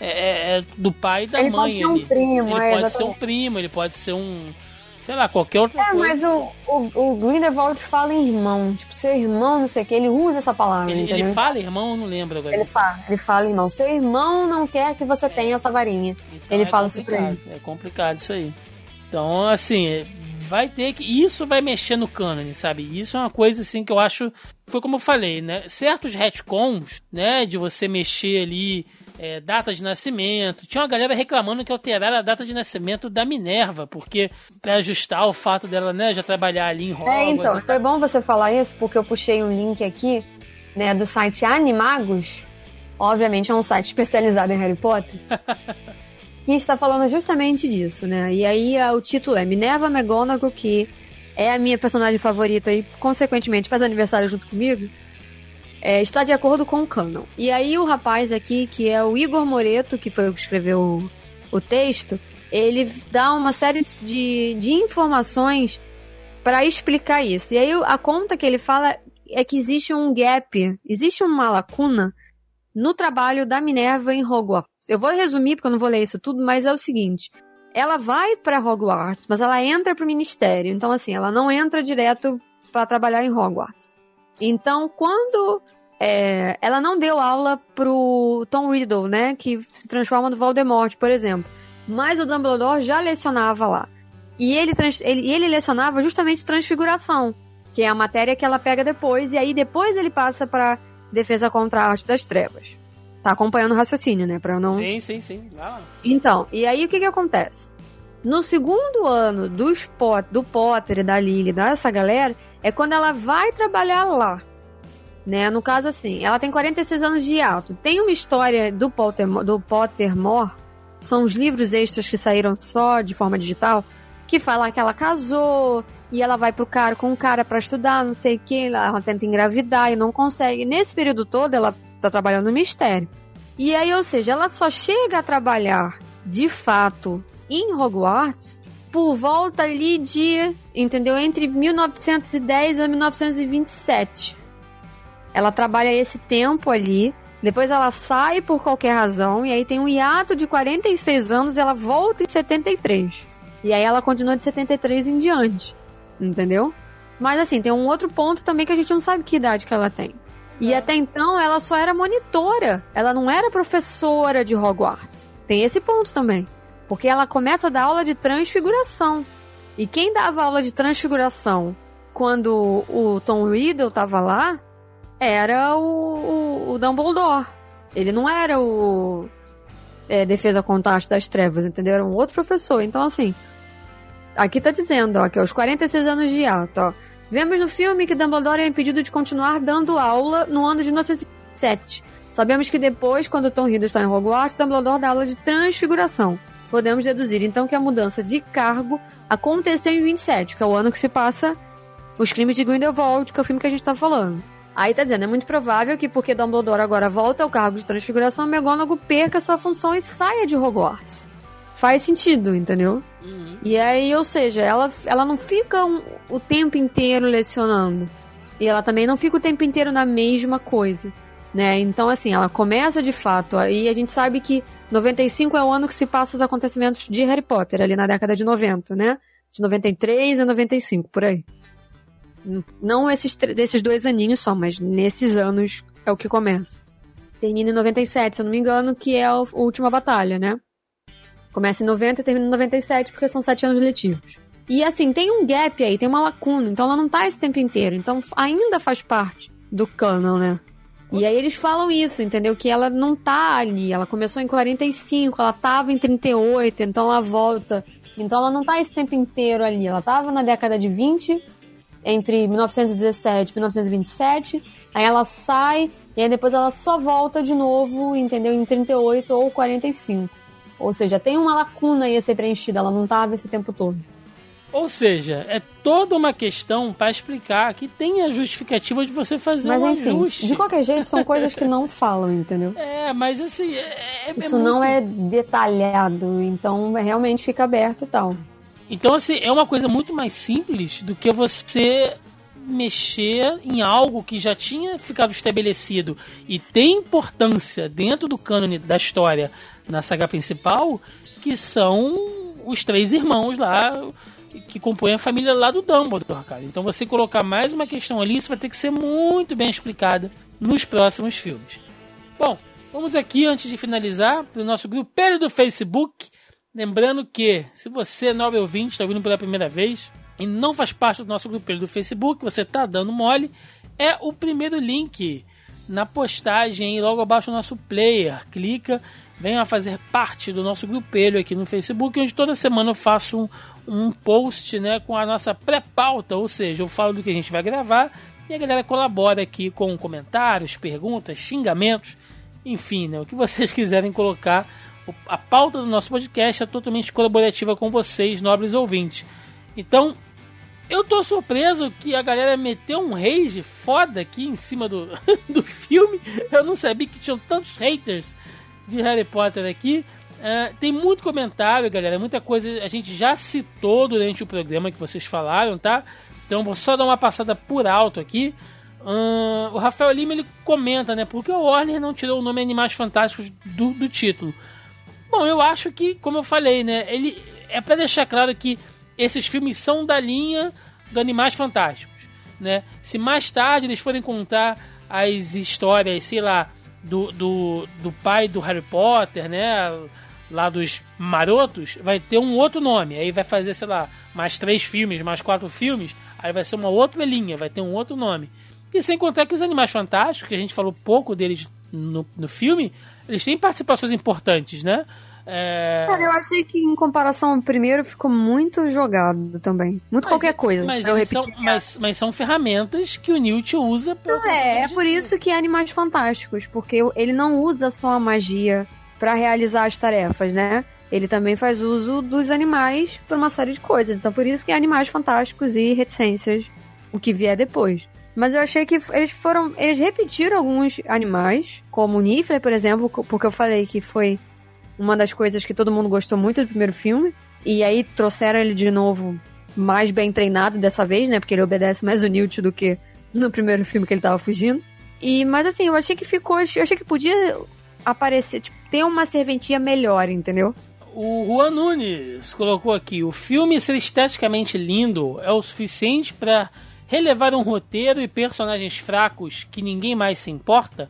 é, é, é do pai e da ele mãe. Pode ser um primo, ele é, pode exatamente. ser um primo, ele pode ser um. Sei lá, qualquer outra É, coisa. mas o, o, o Grindelwald fala em irmão. Tipo, seu irmão, não sei o que, ele usa essa palavra, Ele, entendeu? ele fala irmão, eu não lembro agora. Ele fala, ele fala, irmão, seu irmão não quer que você tenha essa varinha. Então ele é fala isso pra ele. É complicado isso aí. Então, assim, vai ter que. Isso vai mexer no cânone, sabe? Isso é uma coisa assim que eu acho. Foi como eu falei, né? Certos retcons, né? De você mexer ali. É, data de nascimento. Tinha uma galera reclamando que alteraram a data de nascimento da Minerva, porque pra ajustar o fato dela, né, já trabalhar ali em Hogwarts. É, então, e foi bom você falar isso, porque eu puxei um link aqui, né, do site Animagos. Obviamente é um site especializado em Harry Potter. (laughs) que está falando justamente disso, né? E aí ah, o título é Minerva McGonagall, que é a minha personagem favorita e, consequentemente, faz aniversário junto comigo. É, está de acordo com o canon. E aí o rapaz aqui, que é o Igor Moreto, que foi o que escreveu o, o texto, ele dá uma série de, de informações para explicar isso. E aí a conta que ele fala é que existe um gap, existe uma lacuna no trabalho da Minerva em Hogwarts. Eu vou resumir porque eu não vou ler isso tudo, mas é o seguinte: ela vai para Hogwarts, mas ela entra para o ministério. Então assim, ela não entra direto para trabalhar em Hogwarts. Então, quando é, ela não deu aula pro Tom Riddle, né, que se transforma no Voldemort, por exemplo, mas o Dumbledore já lecionava lá. E ele, ele, ele lecionava justamente transfiguração, que é a matéria que ela pega depois, e aí depois ele passa pra defesa contra a arte das trevas. Tá acompanhando o raciocínio, né? Pra eu não. Sim, sim, sim. Lá. Então, e aí o que que acontece? No segundo ano dos Pot, do Potter e da Lily, dessa galera, é quando ela vai trabalhar lá. Né? No caso, assim, ela tem 46 anos de alto. Tem uma história do, Potter, do Pottermore, são os livros extras que saíram só de forma digital, que fala que ela casou e ela vai pro cara com um cara pra estudar, não sei o que, ela tenta engravidar e não consegue. Nesse período todo, ela tá trabalhando no mistério. E aí, ou seja, ela só chega a trabalhar de fato em Hogwarts por volta ali de, entendeu? Entre 1910 a 1927. Ela trabalha esse tempo ali, depois ela sai por qualquer razão, e aí tem um hiato de 46 anos e ela volta em 73. E aí ela continua de 73 em diante, entendeu? Mas assim, tem um outro ponto também que a gente não sabe que idade que ela tem. E até então ela só era monitora, ela não era professora de Hogwarts. Tem esse ponto também. Porque ela começa a dar aula de transfiguração. E quem dava aula de transfiguração quando o Tom Riddle tava lá era o, o, o Dumbledore. Ele não era o é, Defesa contra a das Trevas, entendeu? Era um outro professor. Então, assim, aqui tá dizendo, ó, que aos 46 anos de ato, ó. Vemos no filme que Dumbledore é impedido de continuar dando aula no ano de 1907. Sabemos que depois, quando Tom Riddle está em Hogwarts, Dumbledore dá aula de transfiguração. Podemos deduzir então que a mudança de cargo aconteceu em 27, que é o ano que se passa os crimes de Grindelwald, que é o filme que a gente tá falando. Aí tá dizendo, é muito provável que porque Dumbledore agora volta ao cargo de transfiguração, McGonagall perca sua função e saia de Hogwarts. Faz sentido, entendeu? Uhum. E aí, ou seja, ela, ela não fica um- o tempo inteiro lecionando. E ela também não fica o tempo inteiro na mesma coisa. Né? Então, assim, ela começa de fato. Aí a gente sabe que 95 é o ano que se passa os acontecimentos de Harry Potter, ali na década de 90, né? De 93 a 95, por aí. Não esses, desses dois aninhos só, mas nesses anos é o que começa. Termina em 97, se eu não me engano, que é a última batalha, né? Começa em 90 e termina em 97, porque são sete anos letivos. E assim, tem um gap aí, tem uma lacuna, então ela não tá esse tempo inteiro. Então ainda faz parte do canon, né? E aí eles falam isso, entendeu? Que ela não tá ali. Ela começou em 45, ela tava em 38, então ela volta. Então ela não tá esse tempo inteiro ali. Ela tava na década de 20, entre 1917 e 1927. Aí ela sai e aí depois ela só volta de novo, entendeu? Em 38 ou 45. Ou seja, tem uma lacuna aí a ser preenchida, ela não tava esse tempo todo. Ou seja, é toda uma questão para explicar que tem a justificativa de você fazer mas, um enfim, ajuste. De qualquer jeito, são coisas que não falam, entendeu? (laughs) É, mas assim. É, é Isso é não muito... é detalhado, então realmente fica aberto e tal. Então, assim, é uma coisa muito mais simples do que você mexer em algo que já tinha ficado estabelecido e tem importância dentro do cânone da história na saga principal, que são os três irmãos lá que compõem a família lá do Dumbledore, cara. Então você colocar mais uma questão ali, isso vai ter que ser muito bem explicada nos próximos filmes. Bom, vamos aqui, antes de finalizar, para o nosso grupelho do Facebook. Lembrando que, se você novo ouvinte, está ouvindo pela primeira vez e não faz parte do nosso grupelho do Facebook, você está dando mole, é o primeiro link na postagem logo abaixo do nosso player. Clica, venha fazer parte do nosso grupelho aqui no Facebook, onde toda semana eu faço um, um post né, com a nossa pré-pauta, ou seja, eu falo do que a gente vai gravar e a galera colabora aqui com comentários, perguntas, xingamentos, enfim, né, o que (laughs) vocês quiserem colocar. A pauta do nosso podcast é totalmente colaborativa com vocês, nobres ouvintes. Então, eu tô surpreso que a galera meteu um rage foda aqui em cima do, (laughs) do filme. Eu não sabia que tinham tantos haters de Harry Potter aqui. Uh, tem muito comentário, galera. Muita coisa a gente já citou durante o programa que vocês falaram, tá? Então vou só dar uma passada por alto aqui. Uh, o Rafael Lima ele comenta, né? Por que o Warner não tirou o nome Animais Fantásticos do, do título? Bom, eu acho que, como eu falei, né? Ele é para deixar claro que esses filmes são da linha do Animais Fantásticos, né? Se mais tarde eles forem contar as histórias, sei lá, do, do, do pai do Harry Potter, né? Lá dos marotos, vai ter um outro nome. Aí vai fazer, sei lá, mais três filmes, mais quatro filmes. Aí vai ser uma outra linha, vai ter um outro nome. E sem contar que os Animais Fantásticos, que a gente falou pouco deles no, no filme, eles têm participações importantes, né? É... Cara, eu achei que em comparação ao primeiro ficou muito jogado também. Muito mas, qualquer coisa. Mas, são, mas, mas, são ferramentas que o Newt usa pra. Não, é, é por isso que é Animais Fantásticos, porque ele não usa só a magia para realizar as tarefas, né? Ele também faz uso dos animais para uma série de coisas. Então por isso que é Animais Fantásticos e Reticências, o que vier depois. Mas eu achei que eles foram. Eles repetiram alguns animais, como o Niffler, por exemplo, porque eu falei que foi uma das coisas que todo mundo gostou muito do primeiro filme. E aí trouxeram ele de novo mais bem treinado dessa vez, né? Porque ele obedece mais o Newt do que no primeiro filme que ele tava fugindo. E, mas assim, eu achei que ficou. Eu achei que podia aparecer, tipo, ter uma serventia melhor, entendeu? O Juan Nunes colocou aqui: o filme ser esteticamente lindo é o suficiente para relevar um roteiro e personagens fracos que ninguém mais se importa?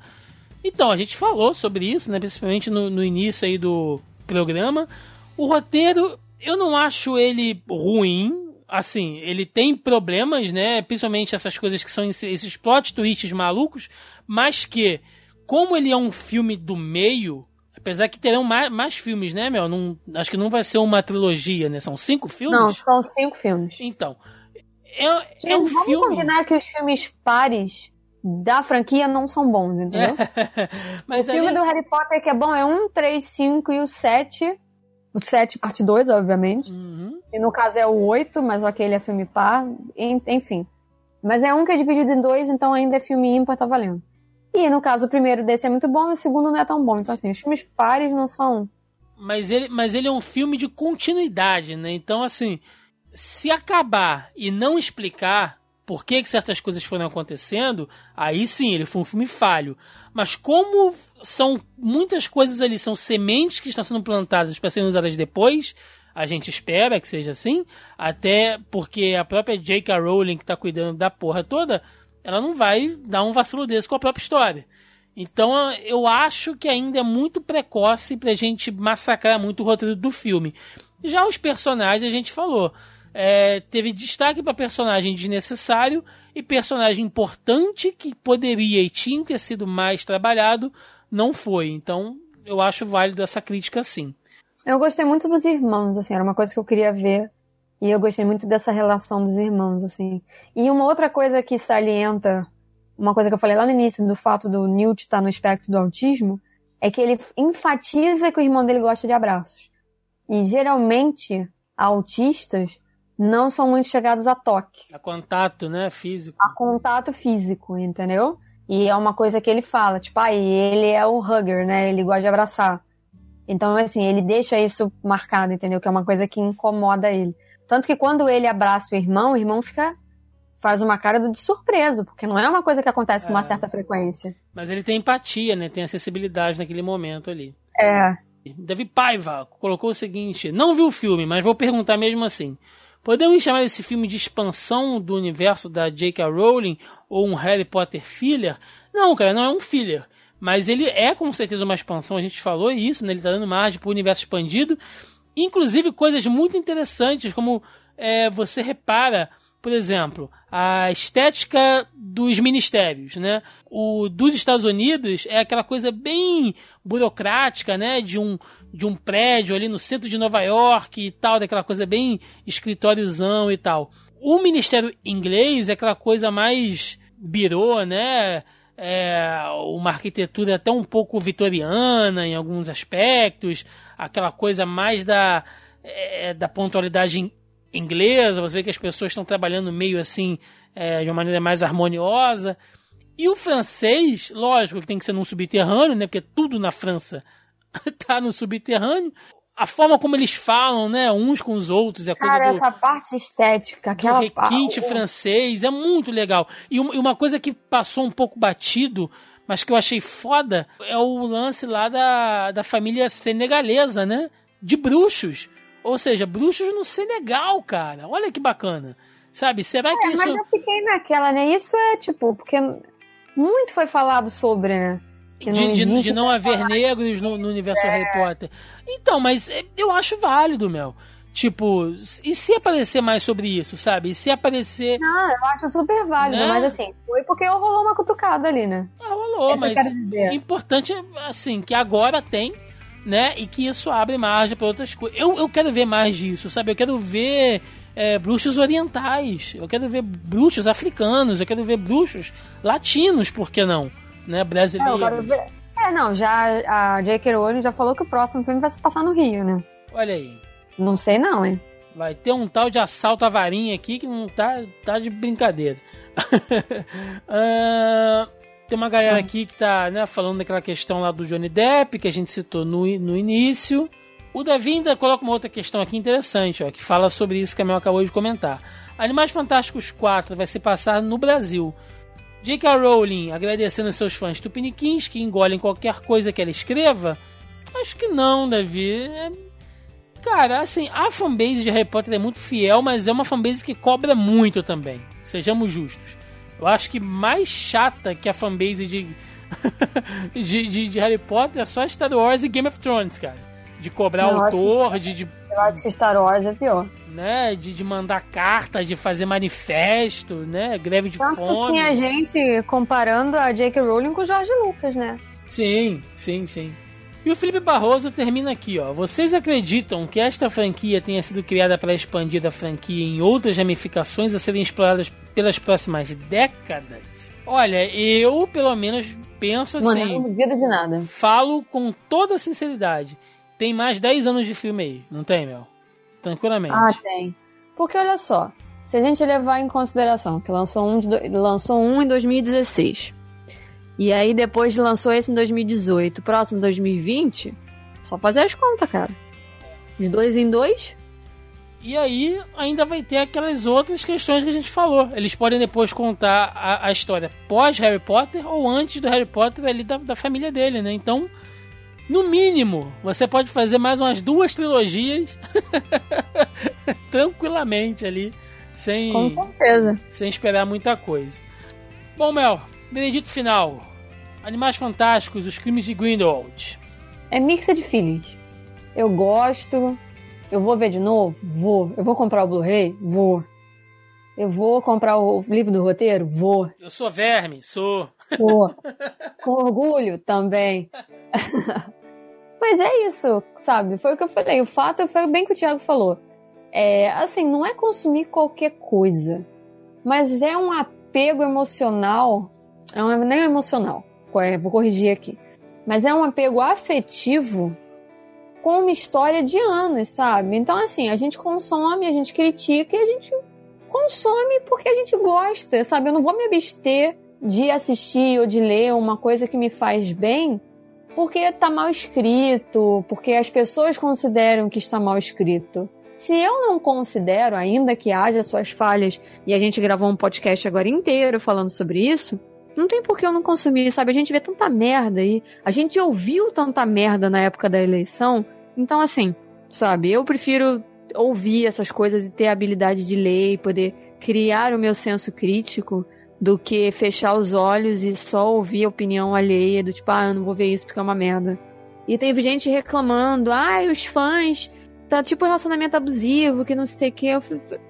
Então, a gente falou sobre isso, né? Principalmente no, no início aí do programa. O roteiro, eu não acho ele ruim. Assim, ele tem problemas, né? Principalmente essas coisas que são esses plot twists malucos. Mas que, como ele é um filme do meio, Apesar que terão mais, mais filmes, né, Mel? Não, acho que não vai ser uma trilogia, né? São cinco filmes? Não, são cinco filmes. Então, é, é um vamos filme... combinar que os filmes pares da franquia não são bons, entendeu? (laughs) Mas o filme ali... do Harry Potter que é bom é um, 3, 5 e o 7. O 7, parte 2, obviamente. Uhum. E no caso é o 8, mas aquele é filme par. Enfim. Mas é um que é dividido em dois, então ainda é filme ímpar, tá valendo. E no caso, o primeiro desse é muito bom e o segundo não é tão bom. Então, assim, os filmes pares não são. Mas ele, mas ele é um filme de continuidade, né? Então, assim, se acabar e não explicar por que, que certas coisas foram acontecendo, aí sim, ele foi um filme falho. Mas como são muitas coisas ali, são sementes que estão sendo plantadas para serem usadas depois, a gente espera que seja assim, até porque a própria J.K. Rowling, que está cuidando da porra toda, ela não vai dar um vacilo desse com a própria história. Então eu acho que ainda é muito precoce pra gente massacrar muito o roteiro do filme. Já os personagens a gente falou. É, teve destaque para personagem desnecessário e personagem importante que poderia e tinha que ter sido mais trabalhado, não foi. Então, eu acho válido essa crítica sim. Eu gostei muito dos irmãos, assim, era uma coisa que eu queria ver. E eu gostei muito dessa relação dos irmãos, assim. E uma outra coisa que salienta, uma coisa que eu falei lá no início, do fato do Newt estar no espectro do autismo, é que ele enfatiza que o irmão dele gosta de abraços. E geralmente, autistas não são muito chegados a toque. A contato, né, físico. A contato físico, entendeu? E é uma coisa que ele fala, tipo, ah, ele é o hugger, né? Ele gosta de abraçar. Então, assim, ele deixa isso marcado, entendeu? Que é uma coisa que incomoda ele. Tanto que quando ele abraça o irmão, o irmão fica. faz uma cara de surpreso, porque não é uma coisa que acontece com uma É. certa frequência. Mas ele tem empatia, né? Tem acessibilidade naquele momento ali. É. Davi Paiva colocou o seguinte: Não vi o filme, mas vou perguntar mesmo assim. Podemos chamar esse filme de expansão do universo da J.K. Rowling ou um Harry Potter filler? Não, cara, não é um filler. Mas ele é com certeza uma expansão, a gente falou isso, né? Ele tá dando margem pro universo expandido. Inclusive coisas muito interessantes, como é, você repara, por exemplo, a estética dos ministérios, né? O dos Estados Unidos é aquela coisa bem burocrática, né? De um, de um prédio ali no centro de Nova York e tal, daquela coisa bem escritóriozão e tal. O Ministério Inglês é aquela coisa mais birô, né? É, uma arquitetura até um pouco vitoriana em alguns aspectos, aquela coisa mais da, é, da pontualidade in- inglesa, você vê que as pessoas estão trabalhando meio assim, é, de uma maneira mais harmoniosa. E o francês, lógico que tem que ser num subterrâneo, né? Porque tudo na França (laughs) tá no subterrâneo. A forma como eles falam, né? Uns com os outros, é coisa Cara, do, essa parte estética, do aquela requinte pa- o- francês, é muito legal. E um- e uma coisa que passou um pouco batido, mas que eu achei foda, é o lance lá da, da família senegalesa, né? De bruxos. Ou seja, bruxos no Senegal, cara. Olha que bacana. Sabe, será que É, isso... mas eu fiquei naquela, né? Isso é tipo, porque muito foi falado sobre, né? Que de, de- não haver negros no, no universo Harry Potter. Então, mas é, eu acho válido, Mel. Tipo, e se aparecer mais sobre isso, sabe? E se aparecer. Não, eu acho super válido, Né? mas assim, foi porque rolou uma cutucada ali, né? Ah, rolou, Essa mas o importante é, assim, que agora tem, né? E que isso abre margem para outras coisas. Eu, eu quero ver mais disso, sabe? Eu quero ver é, bruxos orientais, eu quero ver bruxos africanos, eu quero ver bruxos latinos, por que não? Né? É, Brasileiros. É, não, já a J.K. Rowling já falou que o próximo filme vai se passar no Rio, né? Olha aí. Não sei não, hein? Vai ter um tal de assalto à varinha aqui que não tá, tá de brincadeira. (laughs) Ah, tem uma galera aqui que tá né, falando daquela questão lá do Johnny Depp, que a gente citou no, no início. O Davi ainda coloca uma outra questão aqui interessante, ó, que fala sobre isso que a Mel acabou de comentar. Animais Fantásticos 4 vai se passar no Brasil. J.K. Rowling agradecendo seus fãs tupiniquins que engolem qualquer coisa que ela escreva? Acho que não, Davi. É Cara, assim, a fanbase de Harry Potter é muito fiel, mas é uma fanbase que cobra muito também. Sejamos justos. Eu acho que mais chata que a fanbase de, (laughs) de, de, de Harry Potter é só Star Wars e Game of Thrones, cara. De cobrar acho autor, de, de, Eu acho que Star Wars é pior. né, de, de mandar carta, de fazer manifesto, né? Greve de Tanto que fome. tinha gente comparando a J.K. Rowling com o Jorge Lucas, né? Sim, sim, sim. E o Felipe Barroso termina aqui, ó. Vocês acreditam que esta franquia tenha sido criada para expandir a franquia em outras ramificações a serem exploradas pelas próximas décadas? Olha, eu pelo menos penso Mano, eu assim. não duvido de nada. Falo com toda sinceridade. Tem mais 10 anos de filme aí, não tem, Mel? Tranquilamente. Ah, tem. Porque olha só, se a gente levar em consideração que lançou um, de lançou um em 2016, e aí depois lançou esse em 2018, próximo 2020, só fazer as contas, cara. De dois em dois? E aí ainda vai ter aquelas outras questões que a gente falou. Eles podem depois contar a, a história pós Harry Potter ou antes do Harry Potter ali da, da família dele, né? Então, no mínimo, você pode fazer mais umas duas trilogias (laughs) tranquilamente ali, sem, Com certeza. sem esperar muita coisa. Bom, Mel, veredito final. Animais Fantásticos, Os Crimes de Grindelwald. É mixed feelings. Eu gosto, Eu vou ver de novo? Vou. Eu vou comprar o Blu-ray? Vou. Eu vou comprar o livro do roteiro? Vou. Eu sou verme, sou. Vou. Com orgulho também. (laughs) Mas é isso, sabe? Foi o que eu falei. O fato foi bem que o Thiago falou. É, assim, não é consumir qualquer coisa, mas é um apego emocional. Não é nem emocional, vou corrigir aqui. Mas é um apego afetivo com uma história de anos, sabe? Então, assim, a gente consome, a gente critica e a gente consome porque a gente gosta, sabe? Eu não vou me abster de assistir ou de ler uma coisa que me faz bem porque está mal escrito, porque as pessoas consideram que está mal escrito. Se eu não considero, ainda que haja suas falhas, e a gente gravou um podcast agora inteiro falando sobre isso, não tem por que eu não consumir, sabe? A gente vê tanta merda aí, a gente ouviu tanta merda na época da eleição, então assim, sabe? Eu prefiro ouvir essas coisas e ter a habilidade de ler e poder criar o meu senso crítico do que fechar os olhos e só ouvir a opinião alheia do tipo, ah, eu não vou ver isso porque é uma merda. E teve gente reclamando, ah, os fãs, tá tipo relacionamento abusivo, que não sei o que.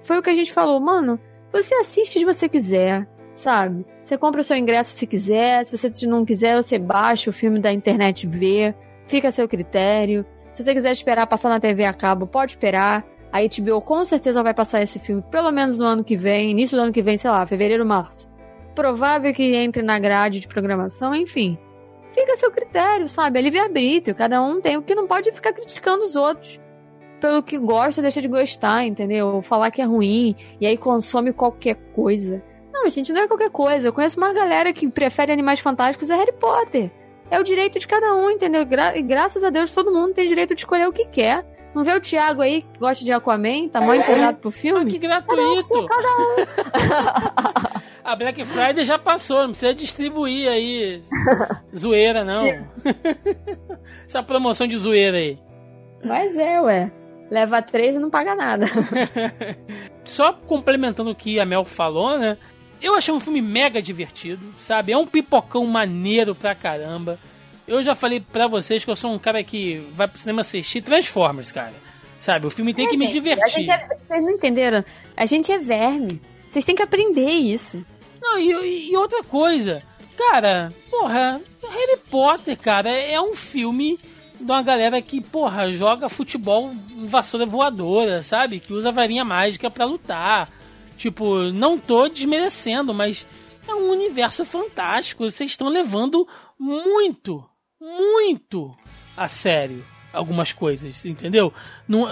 Foi o que a gente falou, mano, você assiste se você quiser, sabe? Você compra o seu ingresso se quiser, se você não quiser, você baixa o filme da internet vê, fica a seu critério. Se você quiser esperar passar na TV a cabo, pode esperar. A HBO com certeza vai passar esse filme pelo menos no ano que vem, início do ano que vem, sei lá, fevereiro, março provável que entre na grade de programação, enfim. Fica a seu critério, sabe? É livre-arbítrio. Cada um tem o que não pode ficar criticando os outros. Pelo que gosta, deixa de gostar, entendeu? Ou falar que é ruim e aí consome qualquer coisa. Não, gente, não é qualquer coisa. Eu conheço uma galera que prefere animais fantásticos a Harry Potter. É o direito de cada um, entendeu? Gra e graças a Deus todo mundo tem direito de escolher o que quer. Não vê o Thiago aí que gosta de Aquaman, tá mal empolgado pro filme? Ah, que gratuito! Cada um, cada um. A Black Friday já passou, não precisa distribuir aí (laughs) zoeira, não. (laughs) Essa promoção de zoeira aí. Mas é, ué. Leva três e não paga nada. (laughs) Só complementando o que a Mel falou, né? Eu achei um filme mega divertido, sabe? É um pipocão maneiro pra caramba. Eu já falei pra vocês que eu sou um cara que vai pro cinema assistir Transformers, cara. Sabe? O filme tem é, que gente, me divertir. É, vocês não entenderam? A gente é verme. Vocês têm que aprender isso. Não, e, e outra coisa, cara, porra, Harry Potter, cara, é um filme de uma galera que, porra, joga futebol em vassoura voadora, sabe? Que usa varinha mágica para lutar. Tipo, não tô desmerecendo, mas é um universo fantástico. Vocês estão levando muito, muito a sério algumas coisas, entendeu? Não,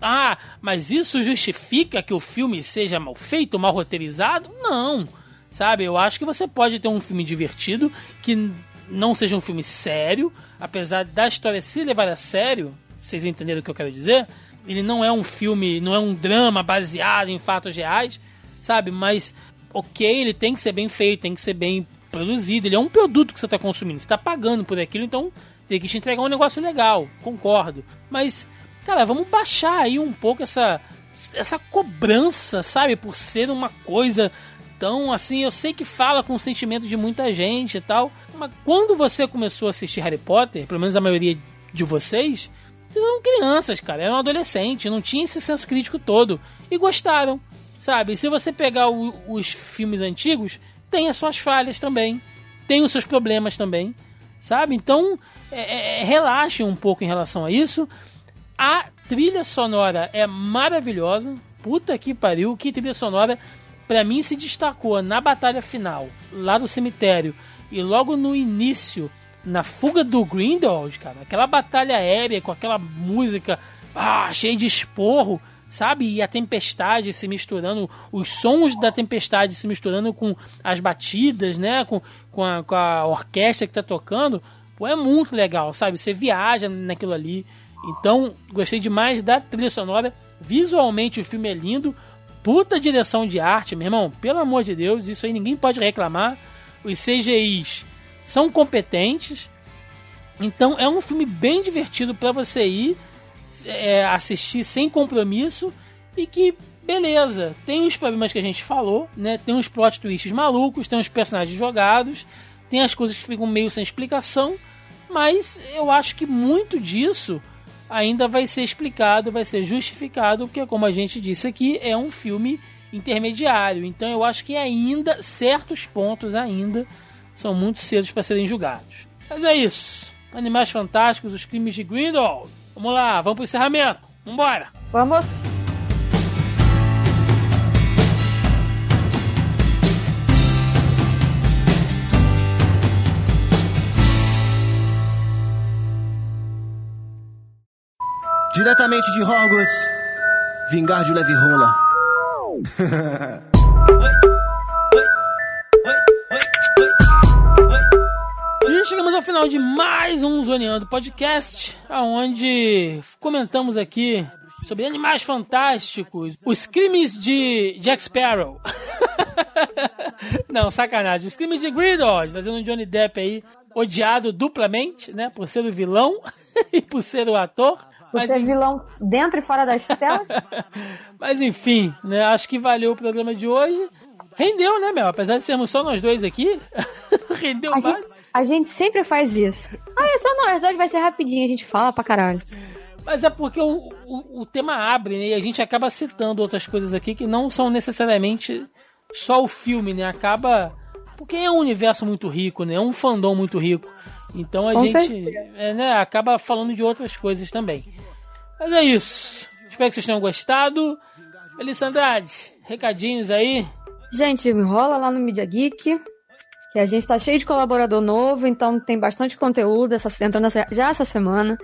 ah, mas isso justifica que o filme seja mal feito, mal roteirizado? Não. Sabe? Eu acho que você pode ter um filme divertido que não seja um filme sério, apesar da história se levar a sério. Vocês entenderam o que eu quero dizer? Ele não é um filme, não é um drama baseado em fatos reais, sabe? Mas, ok, ele tem que ser bem feito, tem que ser bem produzido. Ele é um produto que você está consumindo, você está pagando por aquilo, então tem que te entregar um negócio legal, concordo. Mas, cara, vamos baixar aí um pouco essa, essa cobrança, sabe? Por ser uma coisa então, assim, eu sei que fala com o sentimento de muita gente e tal, mas quando você começou a assistir Harry Potter, pelo menos a maioria de vocês, vocês eram crianças, cara, eram adolescentes, não tinha esse senso crítico todo e gostaram, sabe? Se você pegar o, os filmes antigos, tem as suas falhas também, tem os seus problemas também, sabe? Então, é, é, relaxe um pouco em relação a isso. A trilha sonora é maravilhosa. Puta que pariu, que trilha sonora para mim se destacou na batalha final, lá no cemitério, e logo no início, na fuga do Grindelwald, cara, aquela batalha aérea com aquela música ah, cheia de esporro, sabe? E a tempestade se misturando, os sons da tempestade se misturando com as batidas, né? Com, com, a, com a orquestra que tá tocando. Pô, é muito legal, sabe? Você viaja naquilo ali. Então, gostei demais da trilha sonora. Visualmente o filme é lindo puta direção de arte, meu irmão. Pelo amor de Deus, isso aí ninguém pode reclamar. Os CGIs são competentes. Então é um filme bem divertido para você ir é, assistir sem compromisso e que beleza, tem os problemas que a gente falou, né? Tem uns plot twists malucos, tem uns personagens jogados, tem as coisas que ficam meio sem explicação, mas eu acho que muito disso ainda vai ser explicado, vai ser justificado, porque como a gente disse aqui, é um filme intermediário. Então eu acho que ainda certos pontos ainda são muito cedos para serem julgados. Mas é isso. Animais Fantásticos, os crimes de Grindelwald. Vamos lá, vamos pro encerramento. Vambora! Vamos! Diretamente de Hogwarts, vingar de leve rola. E chegamos ao final de mais um Zoneando Podcast, onde comentamos aqui sobre animais fantásticos, os crimes de Jack Sparrow. (laughs) Não, sacanagem. Os crimes de Grindelwald, trazendo o Johnny Depp aí, odiado duplamente, né, por ser o vilão (laughs) e por ser o ator. Mas, ser enfim- vilão dentro e fora das (laughs) telas. Mas enfim, né? Acho que valeu o programa de hoje. Rendeu, né, Mel? Apesar de sermos só nós dois aqui, (laughs) rendeu A mais. gente, a gente sempre faz isso. Ah, é só nós dois, vai ser rapidinho, a gente fala pra caralho. Mas é porque o, o, o tema abre, né? E a gente acaba citando outras coisas aqui que não são necessariamente só o filme, né? Acaba. Porque é um universo muito rico, né? É um fandom muito rico. Então a Com gente é, né, acaba falando de outras coisas também. Mas é isso. Espero que vocês tenham gostado. Melissa Andrade, recadinhos aí. Gente, me rola lá no Media Geek, que a gente tá cheio de colaborador novo, então tem bastante conteúdo essa, entrando essa- já essa semana.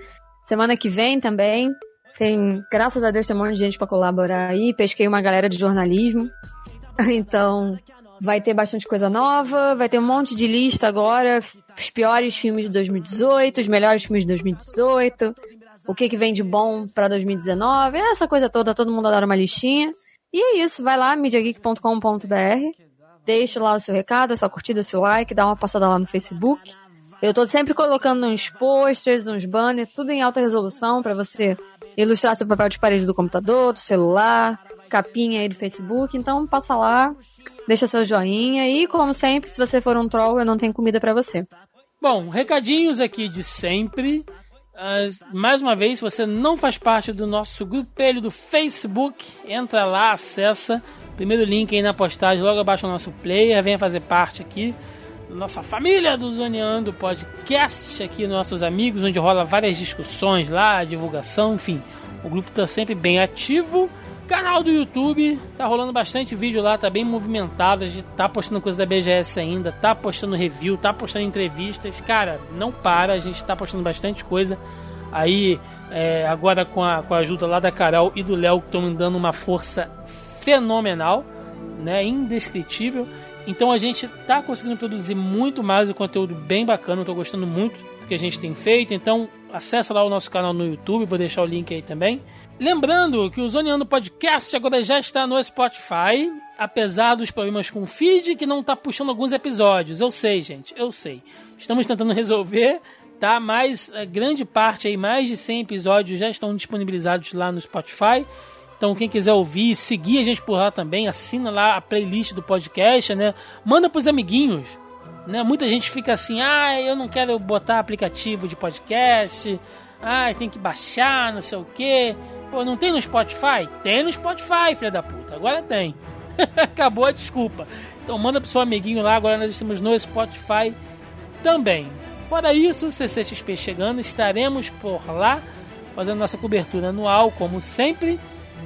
Semana que vem também. Tem, graças a Deus, tem um monte de gente pra colaborar aí. Pesquei uma galera de jornalismo. (laughs) Então, vai ter bastante coisa nova, vai ter um monte de lista agora, os piores filmes de 2018, os melhores filmes de 2018, o que que vem de bom pra 2019, essa coisa toda, todo mundo adora uma listinha. E é isso, vai lá, mediageek.com.br, deixa lá o seu recado, a sua curtida, seu like, dá uma passada lá no Facebook. Eu tô sempre colocando uns posters, uns banners, tudo em alta resolução pra você ilustrar seu papel de parede do computador, do celular, capinha aí do Facebook. Então passa lá, deixa seu joinha e, como sempre, se você for um troll, eu não tenho comida pra você. Bom, recadinhos aqui de sempre. Ah, mais uma vez, se você não faz parte do nosso grupelho do Facebook, entra lá, acessa. Primeiro link aí na postagem, logo abaixo do nosso player. Venha fazer parte aqui da nossa família do Zoneando Podcast, aqui nossos amigos, onde rola várias discussões lá, divulgação, enfim. O grupo está sempre bem ativo. Canal do YouTube, tá rolando bastante vídeo lá, tá bem movimentado. A gente tá postando coisa da BGS ainda, tá postando review, tá postando entrevistas. Cara, não para, a gente tá postando bastante coisa. Aí, é, agora com a, com a ajuda lá da Carol e do Léo, que estão me dando uma força fenomenal, né? Indescritível. Então a gente tá conseguindo produzir muito mais o conteúdo bem bacana. Eu tô gostando muito do que a gente tem feito. Então, acessa lá o nosso canal no YouTube, vou deixar o link aí também. Lembrando que o Zoneando Podcast agora já está no Spotify, apesar dos problemas com o feed que não está puxando alguns episódios. Eu sei, gente, eu sei. Estamos tentando (laughs) resolver, tá? Mas a grande parte aí, mais de 100 episódios já estão disponibilizados lá no Spotify. Então, quem quiser ouvir, seguir a gente por lá também, assina lá a playlist do podcast, né? Manda pros amiguinhos, né? Muita gente fica assim, ah, eu não quero botar aplicativo de podcast, ah, tem que baixar, não sei o quê. Pô, não tem no Spotify? Tem no Spotify, filha da puta, agora tem. (laughs) Acabou a desculpa. Então manda pro seu amiguinho lá, agora nós estamos no Spotify também. Fora isso, CCXP chegando, estaremos por lá, fazendo nossa cobertura anual, como sempre.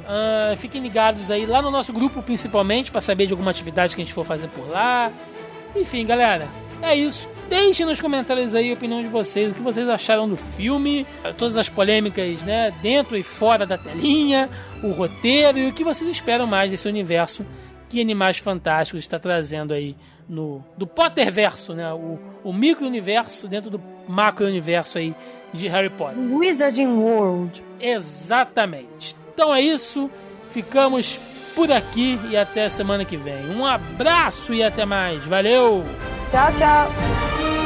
Ah, fiquem ligados aí lá no nosso grupo, principalmente, para saber de alguma atividade que a gente for fazer por lá. Enfim, galera, é isso. Deixem nos comentários aí a opinião de vocês, o que vocês acharam do filme, todas as polêmicas, né, dentro e fora da telinha, o roteiro e o que vocês esperam mais desse universo que Animais Fantásticos está trazendo aí no do Potterverso, né, o, o micro-universo dentro do macro-universo aí de Harry Potter. Wizarding World. Exatamente. Então é isso. Ficamos por aqui e até semana que vem. Um abraço e até mais. Valeu! Tchau, tchau.